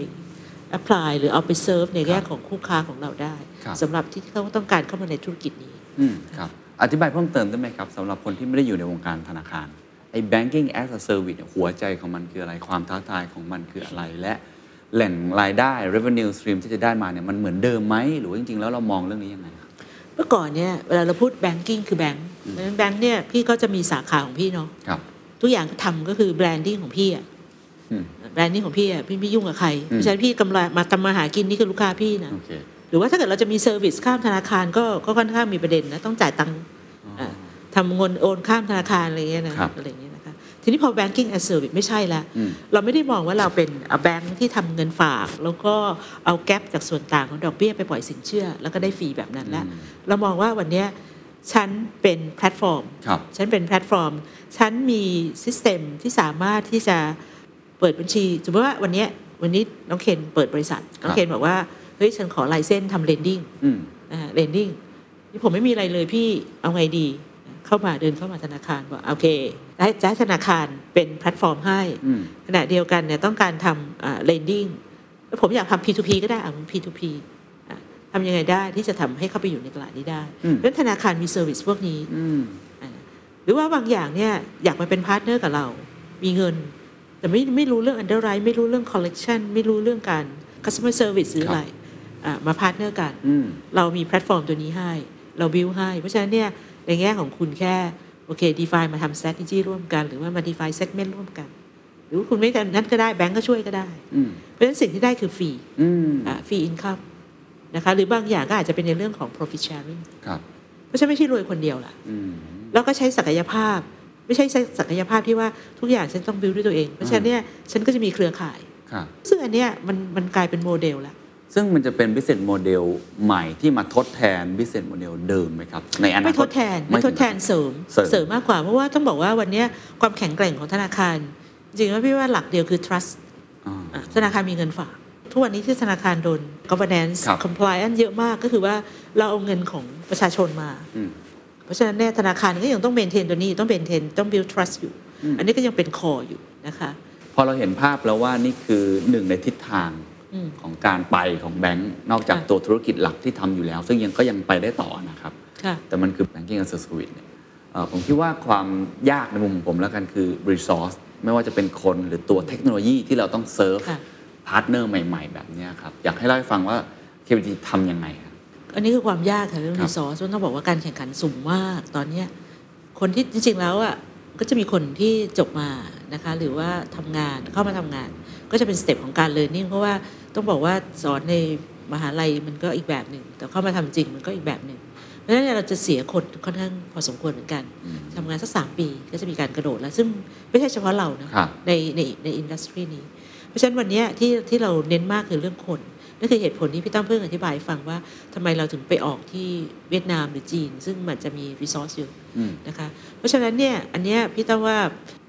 apply หรือเอาไป serve ในแง่ของคู่ค้าของเราได้ครับสำหรับที่เขาต้องการเข้ามาในธุรกิจนี้อืมครับ อธิบายเพิ่มเติมได้ไหมครับสำหรับคนที่ไม่ได้อยู่ในวงการธนาคารไอ้ banking as a service เนี่ยหัวใจของมันคืออะไรความท้าทายของมันคืออะไรและแหล่งรายได้ revenue stream ที่จะได้มาเนี่ยมันเหมือนเดิมไหมหรือว่าจริง ๆ แล้วเรามองเรื่องนี้ยังไงครับเมื่อก่อนเนี่ยเวลาเราพูด banking คือแบงค์เพราะฉะนั้นแบงค์เนี่ยพี่ก็จะมีสาขาของพี่เนาะครับทุกอย่างทำก็คือ branding ของพี่อะอืม branding ของพี่อะพี่ไม่ยุ่งกับใครอืมเพราะฉะนั้นพี่กำไรมาทำมาหากินนี่คือลูกค้าพี่นะโอเคหรือว่าถ้าเกิดเราจะมี service ข้ามธนาคารก็ก็ค่อนข้างมีประเด็นนะต้องจ่ายตังค์อ๋อ ทำเงินโอนข้ามธนาคารอะไรเงี้ยนะครับอะไรเงี้ยนะคะทีนี้พอ banking as service ไม่ใช่ละอืมเราไม่ได้มองว่าเราเป็นแบงค์ที่ทำเงินฝาก แล้วก็เอา gap จากส่วนต่างของดอกเบี้ยไปปล่อยสินเชื่อ แล้วก็ได้ fee แบบนั้นแล้วอืมเรามองว่าวันเนี้ยฉันเป็นแพลตฟอร์มครับฉันเป็นแพลตฟอร์ม ฉันมี system ที่สามารถที่จะเปิดบัญชี สมมติว่าวันเนี้ยวันนี้น้องเคนเปิดบริษัท น้องเคนบอกว่า เฮ้ย ฉันขอ license ทำ lending อืม lending นี่ ผมไม่มีอะไรเลยพี่เอาไงดี เข้ามาเดินเข้ามาธนาคารบอกโอเคได้จะให้ธนาคารเป็นแพลตฟอร์มให้อืมขณะเดียวกันเนี่ยต้องการทำ lending แล้วผมอยากทำ P2P ก็ได้อะ P2P อะทำยังไงได้ที่จะทำให้เข้าไปอยู่ในตลาดนี้ได้อืมเพราะฉะนั้นธนาคารมี service พวกนี้อืมอะหรือว่าบางอย่างเนี่ยอยากมาเป็น partner กับเรา มีเงิน แต่ไม่ไม่รู้เรื่อง underwrite ไม่รู้เรื่อง collection ไม่รู้เรื่องการ customer service หรือครับอะไรอะมา partner กันอืมเรามีแพลตฟอร์มตัวนี้ให้ เราบิวให้ เพราะฉะนั้นเนี่ยในแง่ของคุณแค่โอเค define มาทำ strategy ร่วมกัน หรือว่ามา define segment ร่วมกัน หรือว่าคุณไม่กันนั้นก็ได้แบงก์ก็ช่วยก็ได้อืมเพราะฉะนั้นสิ่งที่ได้คือ fee อืมอ่า fee income นะคะหรือบางอย่างก็อาจจะเป็นในเรื่องของ profit sharing ครับเพราะฉะนั้นไม่ใช่รวยคนเดียวล่ะอืมแล้วก็ใช้ศักยภาพ ไม่ใช่ศักยภาพที่ว่าทุกอย่างฉันต้องบิวด้วยตัวเอง เพราะฉะนั้นเนี่ยฉันก็จะมีเครือข่ายครับซึ่งอันเนี้ยมันมันกลายเป็นโมเดลแล้ว ซึ่งมันจะเป็น business model ใหม่ที่มาทดแทน business model เดิมไหมครับ ในอนาคตไม่ทดแทนไม่ทดแทนเสริมเสริมเสริมมากกว่า เพราะว่าต้องบอกว่าวันเนี้ยความแข็งแกร่งของธนาคาร จริงๆแล้วพี่ว่าหลักเดียวคือ trust อ่าอะธนาคารมีเงินฝากทุกวันนี้ที่ธนาคารโดน governance ครับ compliance เยอะมากก็คือว่าเราเอาเงินของประชาชนมาอืมเพราะฉะนั้นเนี่ยธนาคารก็ยังต้อง maintain ตัวนี้ต้อง maintain ต้อง build trust อยู่อืมอันนี้ก็ยังเป็น core อยู่นะคะ พอเราเห็นภาพแล้วว่านี่คือหนึ่งในทิศทางอืม ของการไปของแบงก์นอกจากค่ะตัวธุรกิจหลักที่ทำอยู่แล้ว ซึ่งยังก็ยังไปได้ต่อนะครับค่ะแต่มันคือ banking as a service เนี่ยเอ่อผมคิดว่าความยากในมุมของผมแล้วกันคือ resource ไม่ว่าจะเป็นคนหรือตัวเทคโนโลยีที่เราต้องเซิร์ฟค่ะpartner ใหม่ ๆ แบบเนี้ยครับ อยากให้เล่าให้ฟังว่า KBTG ทำยังไงครับอันนี้คือความยากค่ะเรื่องครับ resource ต้องบอกว่าการแข่งขันสูงมากตอนเนี้ยคนที่จริงๆแล้วอะก็จะมีคนที่จบมานะคะหรือว่าทำงานเข้ามาทำงาน ก็จะเป็น step ของการเรียนรู้เพราะว่าต้องบอกว่าสอนในมหาลัยมันก็อีกแบบหนึ่ง แต่เข้ามาทำจริงมันก็อีกแบบหนึ่ง เพราะฉะนั้นเนี่ยเราจะเสียคนค่อนข้างพอสมควรเหมือนกันอืมทำงานสักสามปีก็จะมีการกระโดดแล้ว ซึ่งไม่ใช่เฉพาะเรานะครับในในใน industry นี้ เพราะฉะนั้นวันเนี้ยที่ที่เราเน้นมากคือเรื่องคนนั่นคือเหตุผลที่พี่ตั้มเพิ่งอธิบายให้ฟังว่าทำไมเราถึงไปออกที่เวียดนามหรือจีน ซึ่งมันจะมี resource เยอะอืมนะคะเพราะฉะนั้นเนี่ยอันเนี้ยพี่ตั้มว่า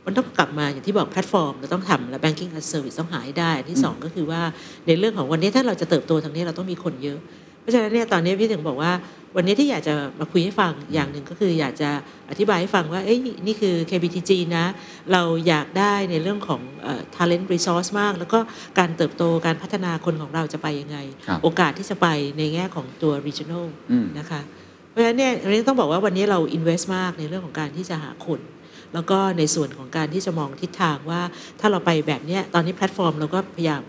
มันต้องกลับมาอย่างที่บอกแพลตฟอร์มเราต้องทำและ banking as service ต้องหาให้ได้อันที่สองก็คือว่าในเรื่องของวันนี้ถ้าเราจะเติบโตทางนี้เราต้องมีคนเยอะ เพราะฉะนั้นเนี่ยตอนนี้พี่ถึงบอกว่า วันนี้ที่อยากจะมาคุยให้ฟังอย่างหนึ่งก็คืออยากจะอธิบายให้ฟังว่าเอ้ยนี่คือ KBTG นะ เราอยากได้ในเรื่องของเอ่อ talent resource มาก แล้วก็การเติบโตการพัฒนาคนของเราจะไปยังไงครับโอกาสที่จะไปในแง่ของตัว regional อืมนะคะเพราะฉะนั้นเนี่ยอันนี้ต้องบอกว่าวันนี้เรา invest มากในเรื่องของการที่จะหาคน แล้วก็ในส่วนของการที่จะมองทิศทางว่าถ้าเราไปแบบเนี้ยตอนนี้แพลตฟอร์มเราก็พยายาม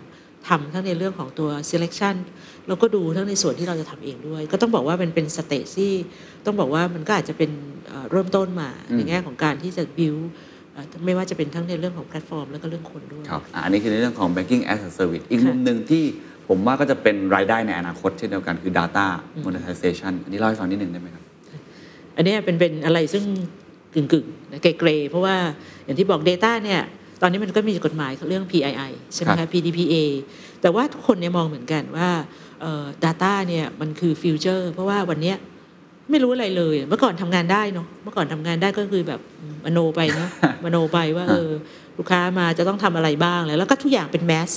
ทำทั้งในเรื่องของตัว selection แล้วก็ดูทั้งในส่วนที่เราจะทำเองด้วย ก็ต้องบอกว่ามันเป็น stage ที่ต้องบอกว่ามันก็อาจจะเป็นเอ่อเริ่มต้นมาอืมในแง่ของการที่จะ build เอ่อไม่ว่าจะเป็นทั้งในเรื่องของแพลตฟอร์ม แล้วก็เรื่องคนด้วยครับอะอันนี้คือในเรื่องของ banking as a service อีกค่ะมุมหนึ่งที่ผมว่าก็จะเป็นรายได้ในอนาคตเช่นเดียวกันคือ data monetization อันนี้เล่าให้ฟังนิดหนึ่งได้ไหมครับ อันเนี้ยเป็นเป็นอะไรซึ่ง กึ่งกึ่งๆนะเกรๆเพราะว่าอย่างที่บอก Data เนี่ยตอนนี้มันก็มีกฎหมายเรื่อง PII ใช่ไหมครัคะบ PDPA แต่ว่าทุกคนเนี่ยมองเหมือนกันว่าเอ่อ data เนี่ยมันคือฟิวเจอร์เพราะว่าวันเนี้ยไม่รู้อะไรเลย เมื่อก่อนทำงานได้เนาะเมื่อก่อนทำงานได้ก็คือแบบมโนไปเนาะมโนไปว่าเออลูกค้ามาจะต้องทำอะไรบ้างแล้วแล้วก็ทุกอย่างเป็นแมส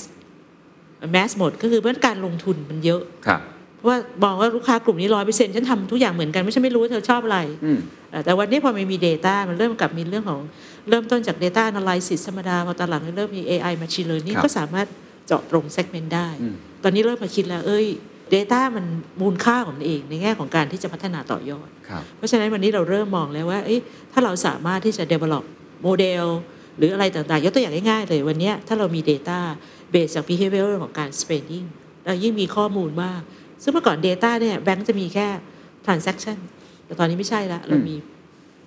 แมสหมดก็คือเพราะฉะนั้นการลงทุนมันเยอะครับเพราะ ว่ามองว่าลูกค้ากลุ่มนี้ร้อยเปอร์เซ็นต์ฉันทำทุกอย่างเหมือนกันไม่ใช่ไม่รู้ว่าเธอชอบอะไรอืมเอ่อแต่วันนี้พอมันมี Data มันเริ่มกลับมีเรื่องของเริ่มต้นจาก Data Analysis ธรรมดาพอตอนหลังเริ่มมี AI Machine Learning ครับก็สามารถเจาะตรง segment ได้อืมตอนนี้เริ่มมาคิดแล้ว เอ้ย Data มันมูลค่าของมันเองในแง่ของการที่จะพัฒนาต่อยอดครับเพราะฉะนั้นวันนี้เราเริ่มมองแล้วว่าเอ้ยถ้าเราสามารถที่จะ develop โมเดลหรืออะไรต่างๆ ยกตัวอย่างง่ายๆเลยวันเนี้ยถ้าเรามี Data base จาก behavior ของการ spending เรายิ่งมีข้อมูลมาก ซึ่งเมื่อก่อน Data เนี่ยแบงก์จะมีแค่ transaction แต่ตอนนี้ไม่ใช่ละเรามี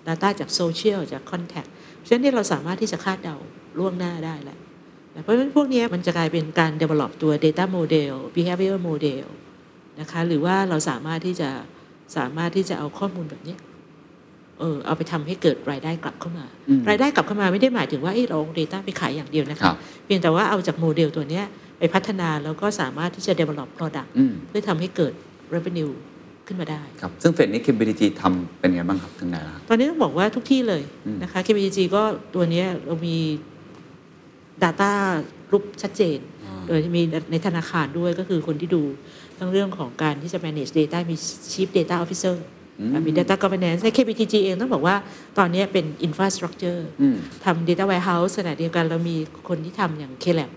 Data จากโซเชียลจาก Contact เพราะฉะนั้นเนี่ยเราสามารถที่จะคาดเดาล่วงหน้าได้แหละเพราะฉะนั้นพวกเนี้ยมันจะกลายเป็นการ develop ตัว data model behavior model นะคะหรือว่าเราสามารถที่จะสามารถที่จะเอาข้อมูลแบบเนี้ยเออเอาไปทำให้เกิดรายได้กลับเข้ามาอืมรายได้กลับเข้ามาไม่ได้หมายถึงว่าเอ้ยเราเอา Data ไปขายอย่างเดียวนะครัคะบเพียงแต่ว่าเอาจากโมเดลตัวเนี้ย ไปพัฒนาแล้วก็สามารถที่จะ develop product อืมเพื่อทำให้เกิด revenue ขึ้นมาได้ ครับ ซึ่งเฟดนี้ KBDG ทำเป็นไงบ้างครับถึงไหนแล้วครับตอนนี้ต้องบอกว่าทุกที่เลยอืมนะคะ KBG ก็ตัวเนี้ยเรามี Data รูปชัดเจน โดยมีในธนาคารด้วยก็คือคนที่ดูทั้งเรื่องของการที่จะ manage data มี chief data officer อืมมี data governance ใน KBTG เองต้องบอกว่าตอนนี้เป็น infrastructure อืมทำ data warehouse ขณะเดียวกันเรามีคนที่ทำอย่าง KLab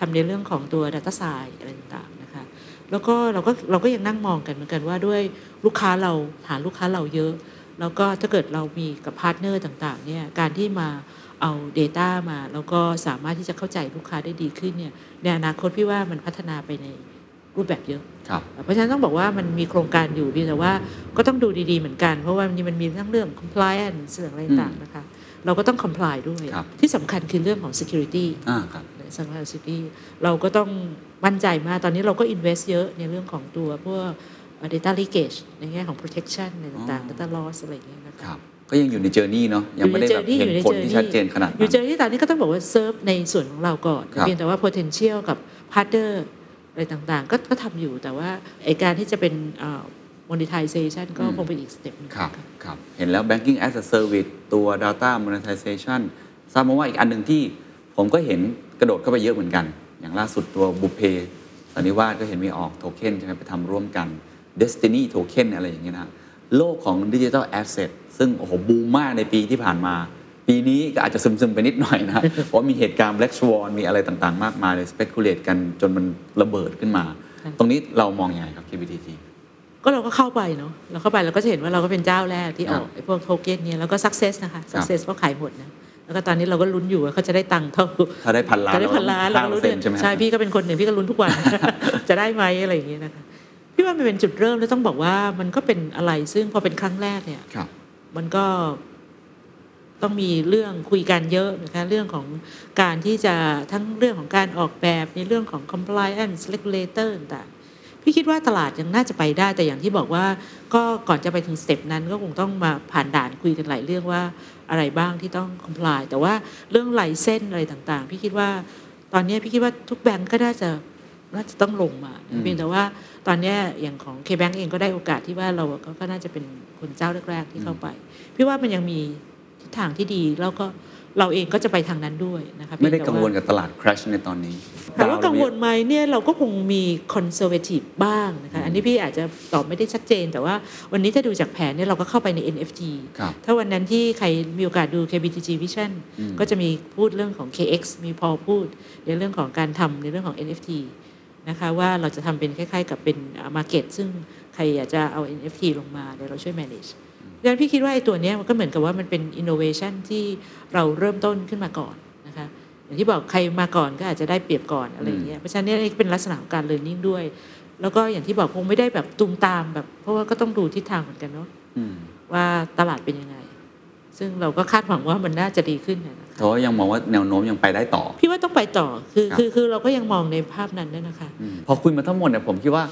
ทำในเรื่องของตัว data science อะไรต่างๆนะคะแล้วก็เราก็เราก็ยังนั่งมองกันเหมือนกันว่าด้วยลูกค้าเราฐานลูกค้าเราเยอะ แล้วก็ถ้าเกิดเรามีกับ partner ต่างๆเนี่ยการที่มาเอา Data มา แล้วก็สามารถที่จะเข้าใจลูกค้าได้ดีขึ้นเนี่ยในอนาคตพี่ว่ามันพัฒนาไปในรูปแบบเยอะครับเพราะฉะนั้นต้องบอกว่ามันมีโครงการอยู่เพียงแต่ว่าก็ต้องดูดีๆเหมือนกัน เพราะว่ามันมีมันมีทั้งเรื่อง compliance เรื่องอะไรต่างๆนะคะ เราก็ต้อง comply ด้วยครับที่สำคัญคือเรื่องของ security อ่าครับ สำคัญ security เราก็ต้องมั่นใจมาก ตอนนี้เราก็ invest เยอะในเรื่องของตัวพวกเอ่อ data leakage ในแง่ของ protection อะไรต่างๆอ๋อ data loss อะไรอย่างเงี้ยนะคะครับก็ยังอยู่ใน journey เนาะยังไม่ได้แบบเห็นผลที่ชัดเจนขนาดอนั้ยู่นเจอที่ตอนนี้ก็ต้องบอกว่าเซิร์ฟในส่วนของเราก่อนครับเพียงแต่ว่า potential กับ partner อะไรต่างๆ ก็ก็ทำอยู่แต่ว่าไอการที่จะเป็นเอ่อ monetization ก็คงเป็นอีก step หนึ่งครับค่ะครับ เห็นแล้ว banking as a service ตัว data monetization ทราบมาว่าอีกอันหนึ่งที่ผมก็เห็น กระโดดเข้าไปเยอะเหมือนกัน อย่างล่าสุดตัวบุพเพสันนิวาสก็เห็นมีออกโทเค็นใช่ไหมไปทำร่วมกัน destiny token อะไรอย่างเงี้ยนะโลกของดิจิทัลแอสเซทซึ่งโอ้โหบูมมากในปีที่ผ่านมา ปีนี้ก็อาจจะซึมๆไปนิดหน่อยนะ เพราะมีเหตุการณ์ black swan มีอะไรต่างๆ มากมายเลย speculate กันจนมันระเบิดขึ้นมาค่ะตรงนี้เรามองยังไงครับ KBTG ก็เราก็เข้าไปเนาะเราเข้าไปเราก็จะเห็นว่าเราก็เป็นเจ้าแรกที่ออกครับไอ้พวกโทเค็นเนี่ยแล้วก็ success นะคะ success เพราะขายหมดนะ แล้วก็ตอนนี้เราก็ลุ้นอยู่ว่าเขาจะได้ตังค์เท่าถ้าได้พันล้านจะได้พันล้านเราก็ลุ้น5%ใช่ไหมใช่พี่ก็เป็นคนหนึ่งพี่ก็ลุ้นทุกวันจะได้ไหมอะไรอย่างเงี้ยนะคะพี่ว่ามันเป็นจุดเริ่มแล้วต้องบอกว่ามันก็เป็นอะไรซึ่งพอเป็นครั้งแรกเนี่ยครับมันก็ต้องมีเรื่องคุยกันเยอะนะคะเรื่องของการที่จะทั้งเรื่องของการออกแบบในเรื่องของ compliance regulator ต่างๆพี่คิดว่าตลาดยังน่าจะไปได้แต่อย่างที่บอกว่า ก็ก่อนจะไปถึงสเต็ปนั้นก็คงต้องมาผ่านด่านคุยกันหลายเรื่องว่า อะไรบ้างที่ต้อง comply แต่ว่าเรื่องลายเส้นอะไรต่างๆ พี่คิดว่าตอนนี้พี่คิดว่าทุกแบงก์ก็น่าจะน่าจะต้องลงมาอืมเพียงแต่ว่าตอนนี้อย่างของ K-Bank เองก็ได้โอกาสที่ว่าเราก็ก็น่าจะเป็นคนเจ้าแรกๆที่เข้าไป พี่ว่ามันยังมีทิศทางที่ดีแล้วก็ เราเองก็จะไปทางนั้นด้วยนะคะไม่ได้เพียกังแต่วลกับตลาด crash ในตอนนี้ถามว่ากังวลไหมเนี่ยเราก็คงมี conservative บ้างนะคะอันนี้พี่อาจจะตอบไม่ได้ชัดเจน แต่ว่าวันนี้ถ้าดูจากแผนเนี่ยเราก็เข้าไปใน NFT ครับถ้าวันนั้นที่ใครมีโอกาสดู KBTG Vision อืมก็จะมีพูดเรื่องของ KX มีพอพูดในเรื่องของการทำในเรื่องของ NFT นะคะว่าเราจะทำเป็นคล้ายๆ กับเป็น market ซึ่งใครอยากจะเอา NFT ลงมาเดี๋ยวเราช่วย manage ดังนั้นพี่คิดว่าไอ้ตัวเนี้ยมันก็เหมือนกับว่ามันเป็น innovation ที่เราเริ่มต้นขึ้นมาก่อนนะคะอย่างที่บอกใครมาก่อนก็อาจจะได้เปรียบก่อนอะไรอย่างเงี้ยเพราะฉะนั้นเนี่ยนี่เป็นลักษณะของการ learning ด้วย แล้วก็อย่างที่บอกคงไม่ได้แบบตูมตามแบบ เพราะว่าก็ต้องดูทิศทางเหมือนกันเนาะอืมว่าตลาดเป็นยังไง ซึ่งเราก็คาดหวังว่ามันน่าจะดีขึ้นนะนะคะแต่ว่ายังมองว่าแนวโน้มยังไปได้ต่อ พี่ว่าต้องไปต่อคือครับคือคือเราก็ยังมองในภาพนั้นด้วยนะคะอพอคุยมาทั้งหมดเนี่ยผมคิดว่า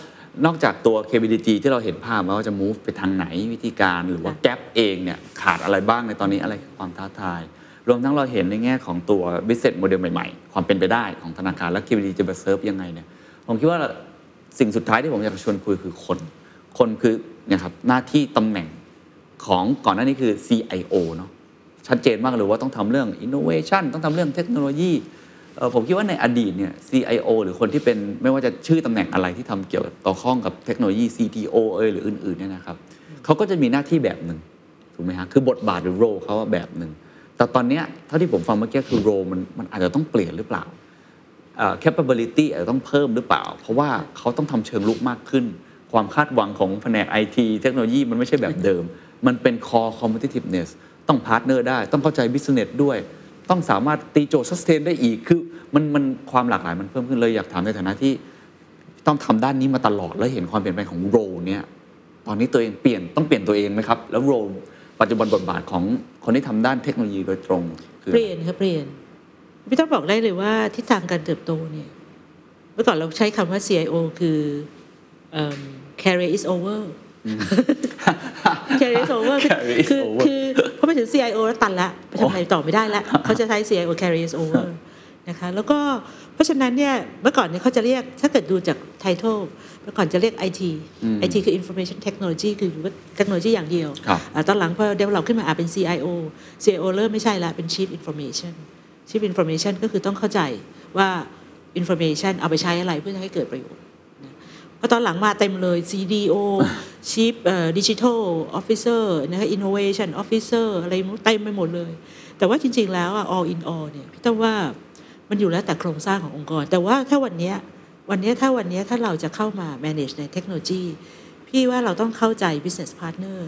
นอกจากตัว KBDG ที่เราเห็นภาพว่าจะ move ไปทางไหนวิธีการ หรือว่าค่ะ gap เองเนี่ยขาดอะไรบ้างในตอนนี้อะไรคือความท้าทาย รวมทั้งเราเห็นในแง่ของตัว business model ใหม่ๆ ความเป็นไปได้ของธนาคารและ KBDG จะมาเซิร์ฟยังไงเนี่ยผมคิดว่าสิ่งสุดท้ายที่ผมอยากจะชวนคุยคือคน คนคือเนี่ยครับหน้าที่ตำแหน่งของก่อนหน้านี้คือ CIO เนาะชัดเจนมากเลยว่าต้องทำเรื่อง innovation ต้องททำเรื่องเทคโนโลยีเอ่อ ผมคิดว่าในอดีตเนี่ย CIO หรือคนที่เป็นไม่ว่าจะชื่อตำแหน่งอะไรที่ทำเกี่ยวต่อข้องกับเทคโนโลยี CTO เอยหรืออื่นๆเนี่ยนะครับเขาก็จะมีหน้าที่แบบหนึ่งถูกไหมฮะคือบทบาทหรือ role เขาแบบหนึ่งแต่ตอนนี้เท่าที่ผมฟังเมื่อกี้คือ role มันมันอาจจะต้องเปลี่ยนหรือเปล่าเอ่อ capability อาจจะต้องเพิ่มหรือเปล่า เพราะว่าเขาต้องทำเชิงรุกมากขึ้น ความคาดหวังของแผนก IT เทคโนโลยีมันไม่ใช่แบบเดิม มันเป็น core competitiveness ต้อง partner ได้ ต้องเข้าใจ business ด้วย ต้องสามารถตีโจทย์ sustain ได้อีกคือมันมันความหลากหลายมันเพิ่มขึ้นเลยอยากถามในฐานะที่ต้องทำด้านนี้มาตลอดแล้วเห็นความเปลี่ยนแปลงของโรเนี่ยตอนนี้ตัวเองเปลี่ยนต้องเปลี่ยนตัวเองไหมครับ แล้วโรปัจจุบันบทบาทของคนที่ทำด้านเทคโนโลยีโดยตรงเปลี่ยนครับเปลี่ยนพี่ต้องบอกได้เลยว่าทิศทางการเติบโตเนี่ยเมื่อก่อนเราใช้คำว่า CIO คือเอิ่ม carry is over carry is over คือ Carry is คือ over คือถึง CIO แล้วตันละไปทำอะไรต่อไม่ได้ละเขาจะใช้ CIO carries over นะคะแล้วก็เพราะฉะนั้นเนี่ยเมื่อก่อนเนี่ยเขาจะเรียกถ้าเกิดดูจาก title เมื่อก่อนจะเรียก IT อืม IT คือ information technology คือเทคโนโลยีอย่างเดียวครับอ่าตอนหลังพอ develop ขึ้นมาอาเป็น CIO CIO เริ่มไม่ใช่ละเป็น chief information chief information ก็คือต้องเข้าใจว่า information เอาไปใช้อะไรเพื่อให้เกิดประโยชน์นะเพราะตอนหลังมาเต็มเลย CDO chief เอ่อ digital officer นะคะ innovation officer อะไรไม่รู้เต็มไปหมดเลย แต่ว่าจริง ๆ แล้วอะ all in all เนี่ยพี่ต้องว่ามันอยู่แล้วแต่โครงสร้างขององค์กร แต่ว่าถ้าวันเนี้ยวันเนี้ยถ้าวันเนี้ยถ้าเราจะเข้ามา manage ในเทคโนโลยี พี่ว่าเราต้องเข้าใจ business partner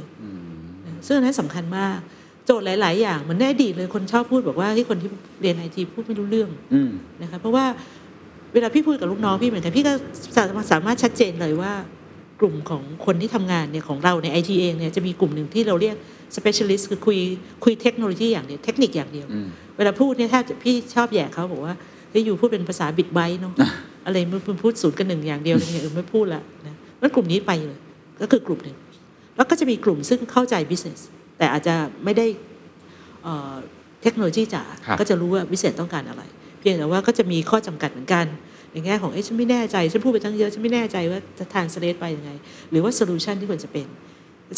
นะซึ่งอันนั้นสำคัญมาก โจทย์หลาย ๆ อย่างเหมือนในอดีตเลยคนชอบพูดบอกว่าที่คนที่เรียนไอทีพูดไม่รู้เรื่องอืมนะคะเพราะว่า เวลาพี่พูดกับลูกน้องพี่เหมือนกันพี่ก็สามารถสามารถชัดเจนเลยว่ากลุ่มของคนที่ทำงานเนี่ยของเราในไอทีเองเนี่ยจะมีกลุ่มหนึ่งที่เราเรียก specialist คือคุยคุยเทคโนโลยีอย่างเดียวเทคนิคอย่างเดียวอืมเวลาพูดเนี่ยแทบจะพี่ชอบแย่เขาบอกว่าเฮ้ยอยู่พูดเป็นภาษาบิดไบต์เนาะอะไรมึงพูดศูนย์กับหนึ่งอย่างเดียวอะไรเงี้ยเออไม่พูดละนะมันกลุ่มนี้ไปเลยก็คือกลุ่มหนึ่งแล้วก็จะมีกลุ่มซึ่งเข้าใจ business แต่อาจจะไม่ได้เอ่อเทคโนโลยีจ๋าครับก็จะรู้ว่า business ต้องการอะไร เพียงแต่ว่าก็จะมีข้อจำกัดเหมือนกัน ในแง่ของเอ้ฉันไม่แน่ใจ ฉันพูดไปทั้งเยอะ ฉันไม่แน่ใจว่าจะทางสเลตไปยังไง หรือว่า solution ที่ควรจะเป็น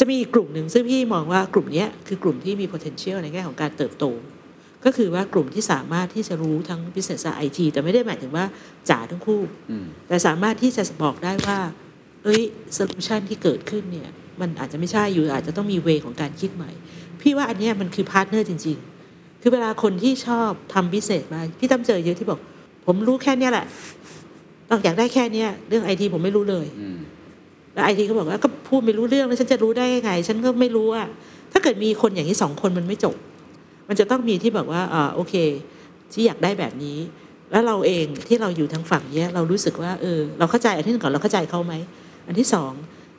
จะมีอีกกลุ่มหนึ่งซึ่งพี่มองว่ากลุ่มเนี้ยคือกลุ่มที่มี potential ในแง่ของการเติบโต ก็คือว่ากลุ่มที่สามารถที่จะรู้ทั้ง business และ IT แต่ไม่ได้หมายถึงว่าจ๋าทั้งคู่อืมแต่สามารถที่จะบอกได้ว่า เอ้ย solution ที่เกิดขึ้นเนี่ยมันอาจจะไม่ใช่อยู่อาจจะต้องมี way ของการคิดใหม่ พี่ว่าอันเนี้ยมันคือ partner จริง ๆ คือเวลาคนที่ชอบทำพิเศษมาพี่ตั้มเจอเยอะที่บอก ผมรู้แค่เนี้ยแหละต้องอยากได้แค่เนี้ยเรื่องไอทีผมไม่รู้เลยอืมแล้วไอทีก็บอกว่าก็พูดไม่รู้เรื่องแล้วฉันจะรู้ได้ยังไง ฉันก็ไม่รู้อะถ้าเกิดมีคนอย่างนี้สองคนมันไม่จบ มันจะต้องมีที่แบบว่าอ่าโอเค ที่อยากได้แบบนี้ แล้วเราเองที่เราอยู่ทางฝั่งเนี้ย เรารู้สึกว่าเออ เราเข้าใจอันที่หนึ่งก่อนเราเข้าใจเขาไหมอันที่สอง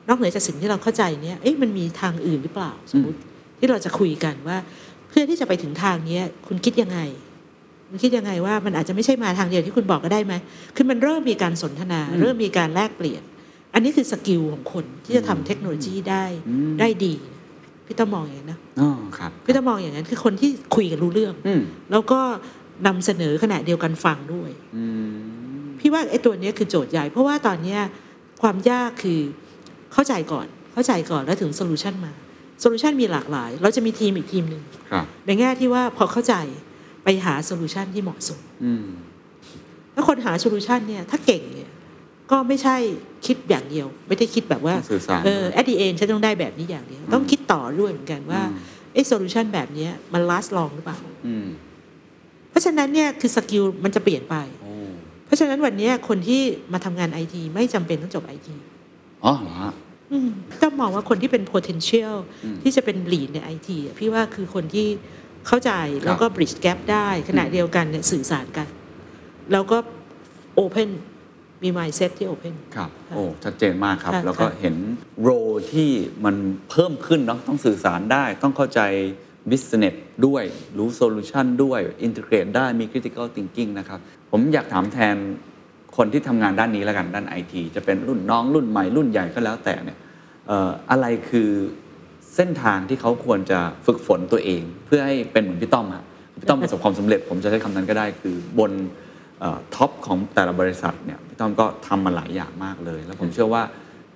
นอกเหนือจากสิ่งที่เราเข้าใจเนี้ยเอ๊ะมันมีทางอื่นหรือเปล่าสมมติที่เราจะคุยกันว่าเพื่อที่จะไปถึงทางเนี้ยคุณคิดยังไงคุณคิดยังไงว่ามันอาจจะไม่ใช่มาทางเดียวที่คุณบอกก็ได้ไหมคือมันเริ่มมีการสนทนา เริ่มมีการแลกเปลี่ยน อันนี้คือ skill ของคนที่จะทำเทคโนโลยีได้อืมได้ดีพี่ต้องมองอย่างนั้นนะอ๋อครับพี่ต้องมองอย่างนั้นคือคนที่คุยกันรู้เรื่องอืมแล้วก็นำเสนอขณะเดียวกันฟังด้วยอืมพี่ว่าไอ้ตัวเนี้ยคือโจทย์ใหญ่ เพราะว่าตอนเนี้ยความยากคือเข้าใจก่อนเข้าใจก่อนแล้วถึง solution มา solution มีหลากหลาย เราจะมีทีมอีกทีมหนึ่งครับในแง่ที่ว่าพอเข้าใจไปหา solution ที่เหมาะสมอืมแล้วคนหา solution เนี่ยถ้าเก่งเนี่ยก็ไม่ใช่คิดอย่างเดียว ไม่ได้คิดแบบว่าต้องสื่อสารเออ at the end ฉันต้องได้แบบนี้อย่างเดียว ต้องคิดต่อด้วยเหมือนกันว่าอืมไอ้ solution แบบเนี้ยมัน last long หรือเปล่าอืมเพราะฉะนั้นเนี่ยคือ skill มันจะเปลี่ยนไปโอ้เพราะฉะนั้นวันเนี้ยคนที่มาทำงานไอทีไม่จำเป็นต้องจบไอทีอ๋อเหรอฮะ ต้องมองว่าคนที่เป็น potential อืมที่จะเป็น lead ในไอทีพี่ว่าคือคนที่เข้าใจแล้วก็ bridge gap ได้ขณะเดียวกันเนี่ยสื่อสารกัน แล้วก็ open มี mindset ที่ open ครับค่ะโอ้ ชัดเจนมากครับค่ะแล้วก็ค่ะเห็นโรที่มันเพิ่มขึ้นเนาะต้องสื่อสารได้ ต้องเข้าใจ business ด้วยรู้ solution ด้วย integrate ได้มี critical thinking นะครับ ผมอยากถามแทนคนที่ทำงานด้านนี้แล้วกันด้าน IT จะเป็นรุ่นน้องรุ่นใหม่รุ่นใหญ่ก็แล้วแต่เนี่ยเอ่ออะไรคือเส้นทางที่เขาควรจะฝึกฝนตัวเอง เพื่อให้เป็นเหมือนพี่ต้อมอะพี่ต้อมประสบความสำเร็จ ผมจะใช้คำนั้นก็ได้คือบนท็อปของแต่ละบริษัทเนี่ยพี่ต้อมก็ทำมาหลายอย่างมากเลย แล้วผมเชื่อว่า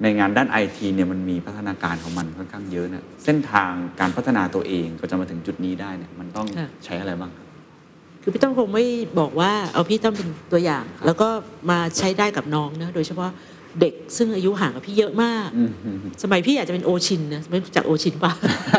ในงานด้านไอทีเนี่ยมันมีพัฒนาการของมันค่อนข้างเยอะนะเส้นทางการพัฒนาตัวเองก็จะมาถึงจุดนี้ได้เนี่ยมันต้องค่ะใช้อะไรบ้างครับคือพี่ต้องคงไม่บอกว่าเอาพี่ต้องเป็นตัวอย่าง แล้วก็มาใช้ได้กับน้องนะโดยเฉพาะ เด็กซึ่งอายุห่างกับพี่เยอะมากอืมสมัยพี่อาจจะเป็นโอชินนะไม่รู้จักโอชินป่ะ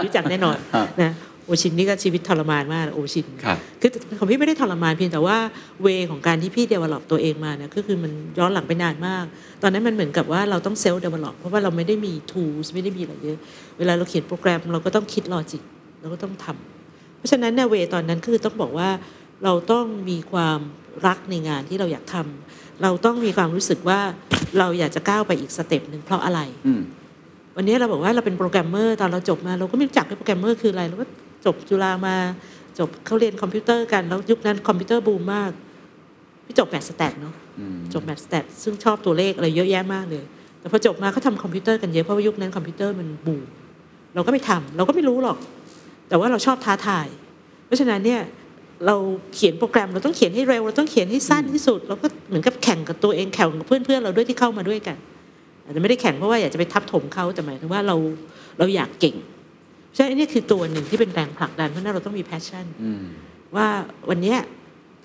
รู้จักแน่นอนครับนะโอชินนี่ก็ชีวิตทรมานมากโอชินครับคือของพี่ไม่ได้ทรมานเพียงแต่ว่า way ของการที่พี่ develop ตัวเองมาเนี่ยก็คือมันย้อนหลังไปนานมาก ตอนนั้นมันเหมือนกับว่าเราต้อง self develop เพราะว่าเราไม่ได้มี tools ไม่ได้มีอะไรเยอะ เวลาเราเขียนโปรแกรมเราก็ต้องคิด logicเราก็ต้องทำเพราะฉะนั้นเนี่ย way ตอนนั้นคือต้องบอกว่าเราต้องมีความรักในงานที่เราอยากทำ เราต้องมีความรู้สึกว่าเราอยากจะก้าวไปอีก step หนึ่งเพราะอะไรอืมวันนี้เราบอกว่าเราเป็นโปรแกรมเมอร์ตอนเราจบมา เราก็ไม่รู้จักว่าโปรแกรมเมอร์คืออะไรเราก็จบจุฬามาจบเขาเรียนคอมพิวเตอร์กันแล้วยุคนั้นคอมพิวเตอร์บูมมากพี่จบ Math Stat เนาะอืมจบ Math Stat ซึ่งชอบตัวเลขอะไรเยอะแยะมากเลย แต่พอจบมาเขาทำคอมพิวเตอร์กันเยอะเพราะว่ายุคนั้นคอมพิวเตอร์มันบูมเราก็ไปทำเราก็ไม่รู้หรอก แต่ว่าเราชอบท้าทาย เพราะฉะนั้นเนี่ย เราเขียนโปรแกรมเราต้องเขียนให้เร็ว เราต้องเขียนให้สั้นที่สุดเราก็เหมือนกับแข่งกับตัวเองแข่งกับเพื่อนๆเราด้วยที่เข้ามาด้วยกันอาจจะไม่ได้แข่งเพราะว่าอยากจะไปทับถมเขาแต่หมายถึงว่าเราเราอยากเก่งเพราะฉะนั้นอันนี้คือตัวหนึ่งที่เป็นแรงผลักดันเพราะฉะนั้นเราต้องมี passion อืมว่าวันเนี้ย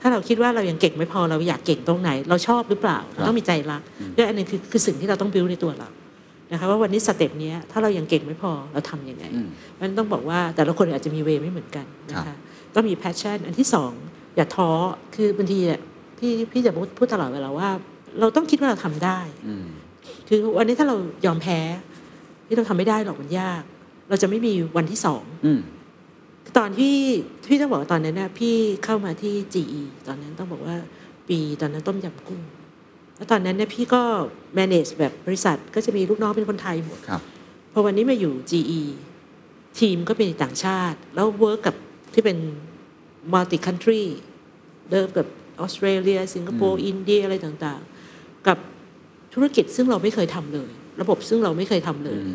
ถ้าเราคิดว่าเรายังเก่งไม่พอเราอยากเก่งตรงไหน เราชอบหรือเปล่าครับเราต้องมีใจรักด้วยอันหนึงคือคือสิ่งที่เราต้องบิวในตัวเรานะคะว่าวันนี้สเต็ปเนี้ยถ้าเรายังเก่งไม่พอเราทำยังไงอืมเพราะฉะนั้นต้องบอกว่าแต่ละคนอาจจะมีเวย์ไม่เหมือนกันนะครั คะบต้องมี passion อันที่สองอย่าท้อ คือบางทีเนี่ยพี่พี่จะพูดพูดตลอดเวลาว่า เราต้องคิดว่าเราทำได้อืมคือวันนี้ถ้าเรายอมแพ้ที่เราทำไม่ได้หรอกมันยาก เราจะไม่มีวันที่สองอืมตอนที่พี่ต้องบอกว่าตอนนั้นนะพี่เข้ามาที่ GE ตอนนั้นต้องบอกว่า ปีตอนนั้นต้มยำกุ้งแล้วตอนนั้นเนี่ยพี่ก็ manage แบบบริษัทก็จะมีลูกน้องเป็นคนไทยหมดครับพอวันนี้มาอยู่ GE ทีมก็เป็นต่างชาติ แล้ว work กับ ที่เป็น multi country เดิมกับออสเตรเลีย สิงคโปร์ อินเดียอะไรต่างๆ กับธุรกิจซึ่งเราไม่เคยทำเลย ระบบซึ่งเราไม่เคยทำเลยอื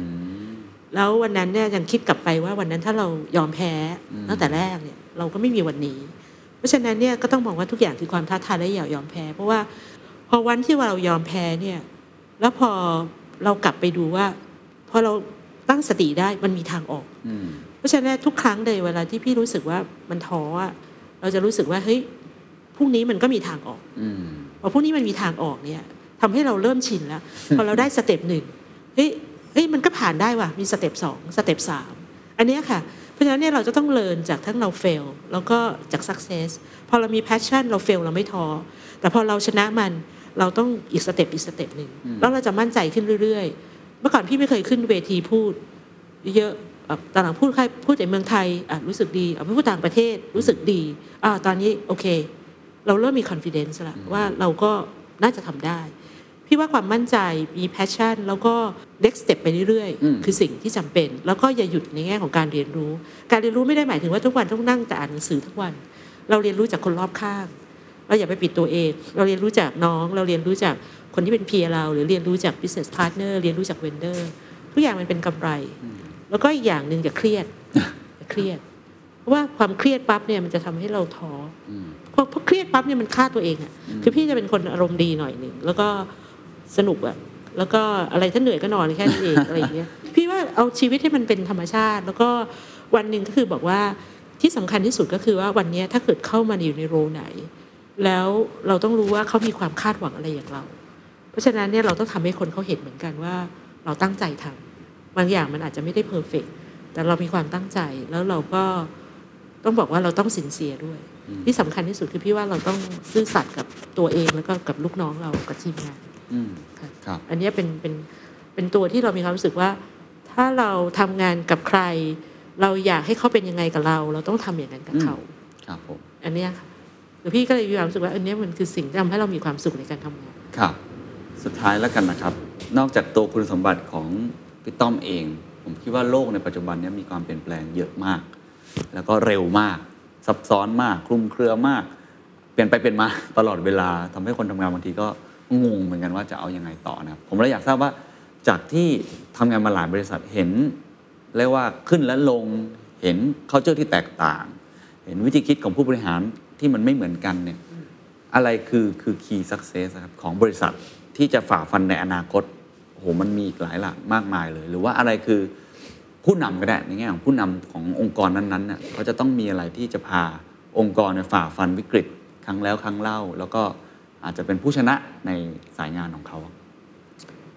มแล้ววันนั้นเนี่ยยังคิดกลับไปว่าวันนั้นถ้าเรายอมแพ้อืมตั้งแต่แรกเนี่ยเราก็ไม่มีวันนี้ เพราะฉะนั้นเนี่ยก็ต้องมองว่าทุกอย่างคือความท้าทายและอย่ายอมแพ้ เพราะว่าพอวันที่ว่าเรายอมแพ้เนี่ยแล้วพอเรากลับไปดูว่าพอเราตั้งสติได้มันมีทางออกอืม เพราะฉะนั้นทุกครั้งเลยเวลาที่พี่รู้สึกว่ามันท้ออะเราจะรู้สึกว่าเฮ้ยพรุ่งนี้มันก็มีทางออกอืมพอพวกนี้มันมีทางออกเนี่ยทำให้เราเริ่มชินแล้ว พอเราได้สเต็ปหนึ่งเฮ้ยเฮ้ยมันก็ผ่านได้ว่ะมี step สอง step สามอันเนี้ยค่ะเพราะฉะนั้นเนี่ยเราจะต้องเรียนจากทั้งเรา fail แล้วก็จาก success พอเรามี passion เรา fail เราไม่ท้อแต่พอเราชนะมันเราต้องอีก step อีก step หนึ่งแล้วเราจะมั่นใจขึ้นเรื่อยๆ เมื่อก่อนพี่ไม่เคยขึ้นเวทีพูด เยอะแบบ ตอนหลังพูดใครพูดแต่เมืองไทยอะรู้สึกดีเอาไปพูดต่างประเทศรู้สึกดีอ่าตอนนี้โอเค เราเริ่มมี confidence แล้วว่าเราก็น่าจะทำได้ พี่ว่าความมั่นใจมี passion แล้วก็ next step ไปเรื่อยอืมๆคือสิ่งที่จำเป็น แล้วก็อย่าหยุดในแง่ของการเรียนรู้ การเรียนรู้ไม่ได้หมายถึงว่าทุกวันต้องนั่งแต่อ่านหนังสือทุกวัน เราเรียนรู้จากคนรอบข้างเราอย่าไปปิดตัวเอง เราเรียนรู้จากน้อง เราเรียนรู้จากคนที่เป็นเพียเรา หรือเรียนรู้จาก business partner เรียนรู้จาก vendor ทุกอย่างมันเป็นกำไร แล้วก็อีกอย่างหนึ่งอย่าเครียดอย่าเครียด เพราะว่าความเครียดปั๊บเนี่ยมันจะทำให้เราท้ออพอพอเครียดปั๊บเนี่ยมันฆ่าตัวเองอะคือพี่จะเป็นคนอารมณ์ดีหน่อยหนึ่งแล้วก็สนุกอะแล้วก็อะไรถ้าเหนื่อยก็นอนแค่นั้นเองอะไรอย่างเงี้ยพี่ว่าเอาชีวิตให้มันเป็นธรรมชาติ แล้วก็วันหนึ่งก็คือบอกว่าที่สำคัญที่สุดก็คือว่าวันเนี้ยถ้าเกิดเข้ามาอยู่ในโรไหน แล้วเราต้องรู้ว่าเขามีความคาดหวังอะไรอย่างเรา เพราะฉะนั้นเนี่ยเราต้องทำให้คนเขาเห็นเหมือนกันว่าเราตั้งใจทำ บางอย่างมันอาจจะไม่ได้เพอร์เฟกแต่เรามีความตั้งใจแล้วเราก็ต้องบอกว่าเราต้องสินเสียด้วย ที่สำคัญที่สุดคือพี่ว่าเราต้องซื่อสัตย์กับตัวเองแล้วก็กับลูกน้องเรากับทีมงานอืมค่ะครับอันเนี้ยเป็นเป็นเป็นตัวที่เรามีความรู้สึกว่า ถ้าเราทำงานกับใคร เราอยากให้เขาเป็นยังไงกับเรา เราต้องทำอย่างนั้นกับเขาครับผมอันเนี้ยค่ะแต่พี่ก็เลยมีความรู้สึกว่าอันเนี้ยมันคือสิ่งที่ทำให้เรามีความสุขในการทำงานครับ สุดท้ายแล้วกันนะครับ นอกจากตัวคุณสมบัติของ พี่ต้อมเอง ผมคิดว่าโลกในปัจจุบันนี้มีความเปลี่ยนแปลงเยอะมาก แล้วก็เร็วมาก ซับซ้อนมาก คลุมเครือมาก เปลี่ยนไปเปลี่ยนมาตลอดเวลาทำให้คนทำงานบางทีก็งงเหมือนกันว่าจะเอาอยัางไงต่อนะครับผมเลยอยากทราบว่าจากที่ทำงานมาหลายบริษัทเห็นเรียกว่าขึ้นและลงเห็น culture ที่แตกต่าง เห็นวิธีคิดของผู้บริหารที่มันไม่เหมือนกันเนี่ยอะไรคือคือ key success ครับของบริษัทที่จะฝ่าฟันในอนาคต โอ้โหมันมีอีกหลายหลากมากมายเลย หรือว่าอะไรคือผู้นำก็ได้ในแง่ของผู้นำขององค์กรนั้นๆเนี่ยเขาจะต้องมีอะไรที่จะพาองค์กรเนี่ยฝ่าฟันวิกฤต ครั้งแล้วครั้งเล่า แล้วก็อาจจะเป็นผู้ชนะในสายงานของเขา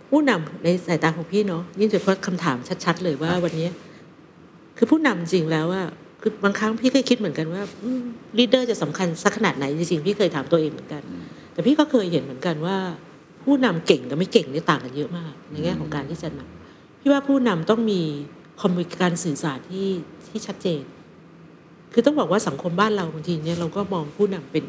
ผู้นำในสายตาของพี่เนาะนี่จะเพราะคำถามชัด ๆ เลยว่าวันนี้ คือผู้นำจริงแล้วว่าคือบางครั้งพี่ก็คิดเหมือนกันว่าลีดเดอร์จะสำคัญสักขนาดไหนจริงๆพี่เคยถามตัวเองเหมือนกัน แต่พี่ก็เคยเห็นเหมือนกันว่า ผู้นำเก่งกับไม่เก่งนี่ต่างกันเยอะมาก ในแง่ของการที่จะนำพี่ว่าผู้นำต้องมีคอมมิการสื่อสารที่ที่ชัดเจน คือต้องบอกว่าสังคมบ้านเราบางทีเนี่ยเราก็มองผู้นำเป็น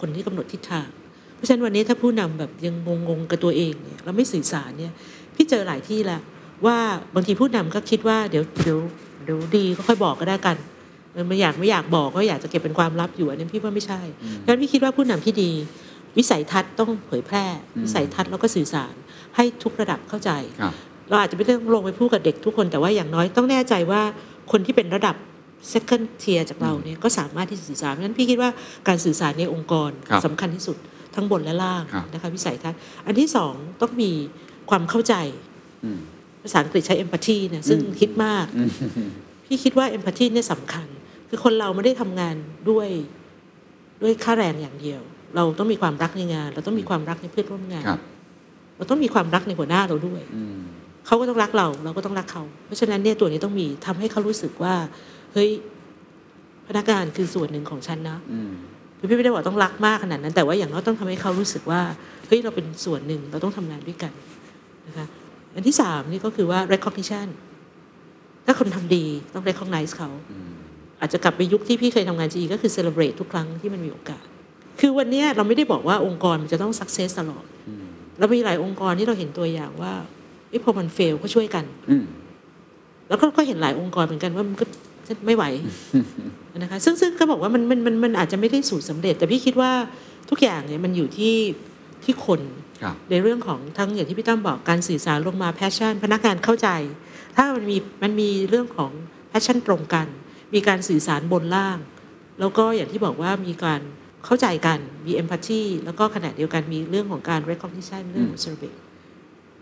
คนที่กำหนดทิศทาง เพราะฉะนั้นวันนี้ถ้าผู้นำแบบยังงงๆกับตัวเองเนี่ยเราไม่สื่อสารเนี่ยพี่เจอหลายที่แล้วว่าบางทีผู้นำก็คิดว่าเดี๋ยวเดี๋ยวเดี๋ยวดีก็ค่อยบอกก็ได้กันเออไม่อยากไม่อยากบอกก็อยากจะเก็บเป็นความลับอยู่อันนี้พี่ว่าไม่ใช่ดังนั้นพี่คิดว่าผู้นำที่ดี วิสัยทัศน์ต้องเผยแพร่ วิสัยทัศน์แล้วก็สื่อสาร ให้ทุกระดับเข้าใจครับเราอาจจะไม่ต้องลงไปพูดกับเด็กทุกคนแต่ว่าอย่างน้อยต้องแน่ใจว่าคนที่เป็นระดับ second tier จากเราเนี่ยก็สามารถที่จะสื่อสารเพราะฉะนั้นพี่คิดว่าการสื่อสารในองค์กรครับสำคัญที่สุดทั้งบนและล่างครับนะคะวิสัยทัศน์อันที่สองต้องมีความเข้าใจอืมภาษาอังกฤษใช้ empathy เนี่ยซึ่งอืมคิดมากอืมพี่คิดว่า empathy เนี่ยสำคัญ คือคนเราไม่ได้ทำงานด้วยด้วยค่าแรงอย่างเดียว เราต้องมีความรักในงาน เราต้องมีความรักในเพื่อนร่วมงานครับเราต้องมีความรักในหัวหน้าเราด้วยอืมเขาก็ต้องรักเราเราก็ต้องรักเขา เพราะฉะนั้นเนี่ยตัวนี้ต้องมีทำให้เขารู้สึกว่า เฮ้ยพนักงานคือส่วนหนึ่งของฉันนะอืมคือพี่ไม่ได้บอกต้องรักมากขนาดนั้น แต่ว่าอย่างน้อยต้องทำให้เขารู้สึกว่าเฮ้ยเราเป็นส่วนหนึ่งเราต้องทำงานด้วยกันนะคะอันที่สามนี่ก็คือว่า recognition ถ้าคนทำดีต้อง recognize เขาอืมอาจจะกลับไปยุคที่พี่เคยทำงานจีก็คือ celebrate ทุกครั้งที่มันมีโอกาส คือวันเนี้ยเราไม่ได้บอกว่าองค์กรมันจะต้อง success ตลอดอืมเรามีหลายองค์กรที่เราเห็นตัวอย่างว่าเอ้ยพอมัน fail ก็ช่วยกันอืมแล้วก็ก็เห็นหลายองค์กรเหมือนกันว่ามันก็ไม่ไหวนะคะซึ่งซึ่งก็บอกว่ามันมันมันมันอาจจะไม่ได้สูตรสำเร็จ แต่พี่คิดว่าทุกอย่างเนี่ยมันอยู่ที่ที่คนครับในเรื่องของทั้งอย่างที่พี่ตั้มบอกการสื่อสารลงมา passion พนักงานเข้าใจ ถ้ามันมีมันมีเรื่องของ passion ตรงกัน มีการสื่อสารบนล่าง แล้วก็อย่างที่บอกว่ามีการ เข้าใจกันมี empathy แล้วก็ขณะเดียวกันมีเรื่องของการ recognition เรื่องของ survey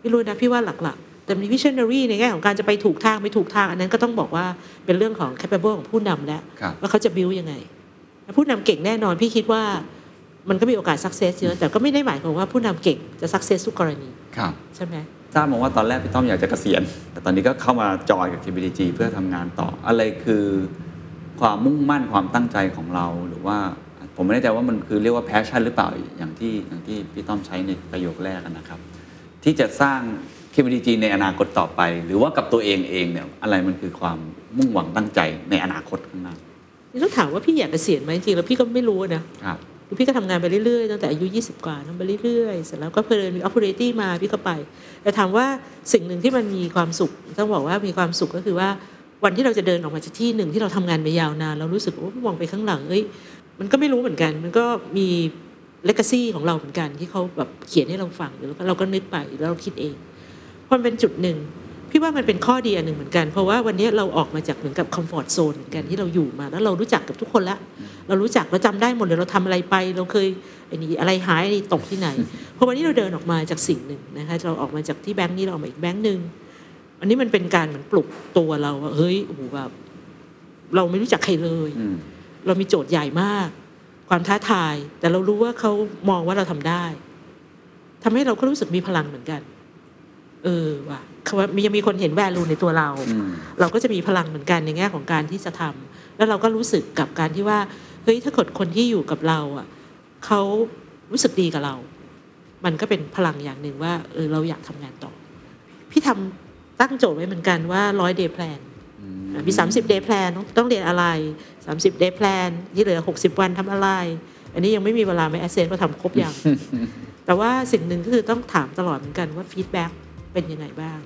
ไม่รู้นะพี่ว่าหลักๆ แต่มี visionary ในแง่ของการจะไปถูกทางไม่ถูกทาง อันนั้นก็ต้องบอกว่าเป็นเรื่องของ capable ของผู้นำแล้วครับว่าเขาจะ build ยังไงผู้นำเก่งแน่นอนพี่คิดว่ามันก็มีโอกาส success เยอะ แต่ก็ไม่ได้หมายความว่าผู้นำเก่งจะ success ทุกกรณีครับใช่ไหมทราบมาว่าตอนแรกพี่ต้อมอยากจะเกษียณ แต่ตอนนี้ก็เข้ามาจอยกับ KBDG เพื่อทำงานต่อ อะไรคือความมุ่งมั่นความตั้งใจของเราหรือว่า ผมไม่แน่ใจว่ามันคือเรียกว่าแพชชั่นหรือเปล่าอย่างที่อย่างที่พี่ต้อมใช้ในประโยคแรกอะนะครับ ที่จะสร้าง KBDG ในอนาคตต่อไป หรือว่ากับตัวเองเองเนี่ยอะไรมันคือความมุ่งหวังตั้งใจในอนาคตข้างหน้านี่ต้องถามว่าพี่อยากเกษียณไหมจริงๆแล้วพี่ก็ไม่รู้นะครับคือพี่ก็ทำงานไปเรื่อยๆตั้งแต่อายุ 20 กว่าทำไปเรื่อยๆ เสร็จแล้วก็เพลินมี opportunity มาพี่ก็ไป แต่ถามว่าสิ่งหนึ่งที่มันมีความสุข ต้องบอกว่ามีความสุขก็คือว่าวันที่เราจะเดินออกมาจากที่หนึ่งที่เราทำงานมายาวนานเรารู้สึกว่ามองไปข้างหลังเอ้ย มันก็ไม่รู้เหมือนกัน มันก็มี legacy ของเราเหมือนกัน ที่เขาแบบเขียนให้เราฟังแล้วเราก็นึกไปแล้วเราคิดเองพรมันเป็นจุดหนึ่งพี่ว่ามันเป็นข้อดีอันหนึ่งเหมือนกัน เพราะว่าวันนี้เราออกมาจากเหมือนกับคอมฟอร์ทโซนเหมือนกันที่เราอยู่มาแล้วเรารู้จักกับทุกคนล้วเรารู้จักเราจำได้หมดเลยเราทำอะไรไป เราเคยไอ้นี่อะไรหายอะไรตกที่ไหนเพราะวันนี้เราเดินออกมาจากสิ่งหนึ่งนะคะเราออกมาจากที่แบงค์นี้เราออกมาอีกแบงค์หนึ่งอันนี้มันเป็นการเหมือนปลุกตัวเราว่าเฮ้ยโอ้โหแบบเราไม่รู้จักใครเลย เรามีโจทย์ใหญ่มาก ความท้าทาย แต่เรารู้ว่าเขามองว่าเราทำได้ทำให้เราก็รู้สึกมีพลังเหมือนกัน เออว่ะเขาว่ายังมีคนเห็นแวลูในตัวเราอืมเราก็จะมีพลังเหมือนกันในแง่ของการที่จะทำแล้วเราก็รู้สึกกับการที่ว่าเฮ้ยถ้าเกิดคนที่อยู่กับเราอะเขารู้สึกดีกับเรา มันก็เป็นพลังอย่างหนึ่งว่าเออเราอยากทำงานต่อ พี่ทำตั้งโจทย์ไว้เหมือนกันว่าร้อยเดย์แพลน มี 30 day plan ต้องต้องเรียนอะไร 30 day plan ที่เหลือ 60 วันทำอะไร อันนี้ยังไม่มีเวลาไม่ assess ว่าทำครบยังแต่ว่าสิ่งหนึ่งก็คือต้องถามตลอดเหมือนกันว่า feedback เป็นยังไงบ้าง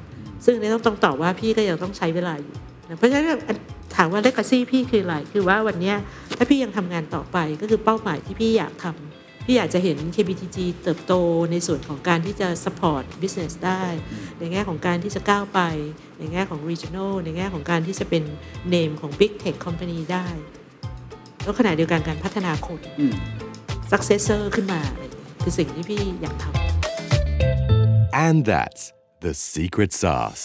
ซึ่งอันนี้ต้องต้องตอบว่าพี่ก็ยังต้องใช้เวลาอยู่นะเพราะฉะนั้นอันถามว่าเลก a ซี่พี่คืออะไร คือว่าวันเนี้ยถ้าพี่ยังทำงานต่อไปก็คือเป้าหมายที่พี่อยากทำ พี่อยากจะเห็น KBTG เติบโตในส่วนของการที่จะ support business ได้ ในแง่ของการที่จะก้าวไป ในแง่ของ regional ในแง่ของการที่จะเป็น name ของ big tech company ได้ แล้วขณะเดียวกันการพัฒนาคนอืม successor ขึ้นมาอะไรอย่างเงี้ยคือสิ่งที่พี่อยากทำ And that's the secret sauce.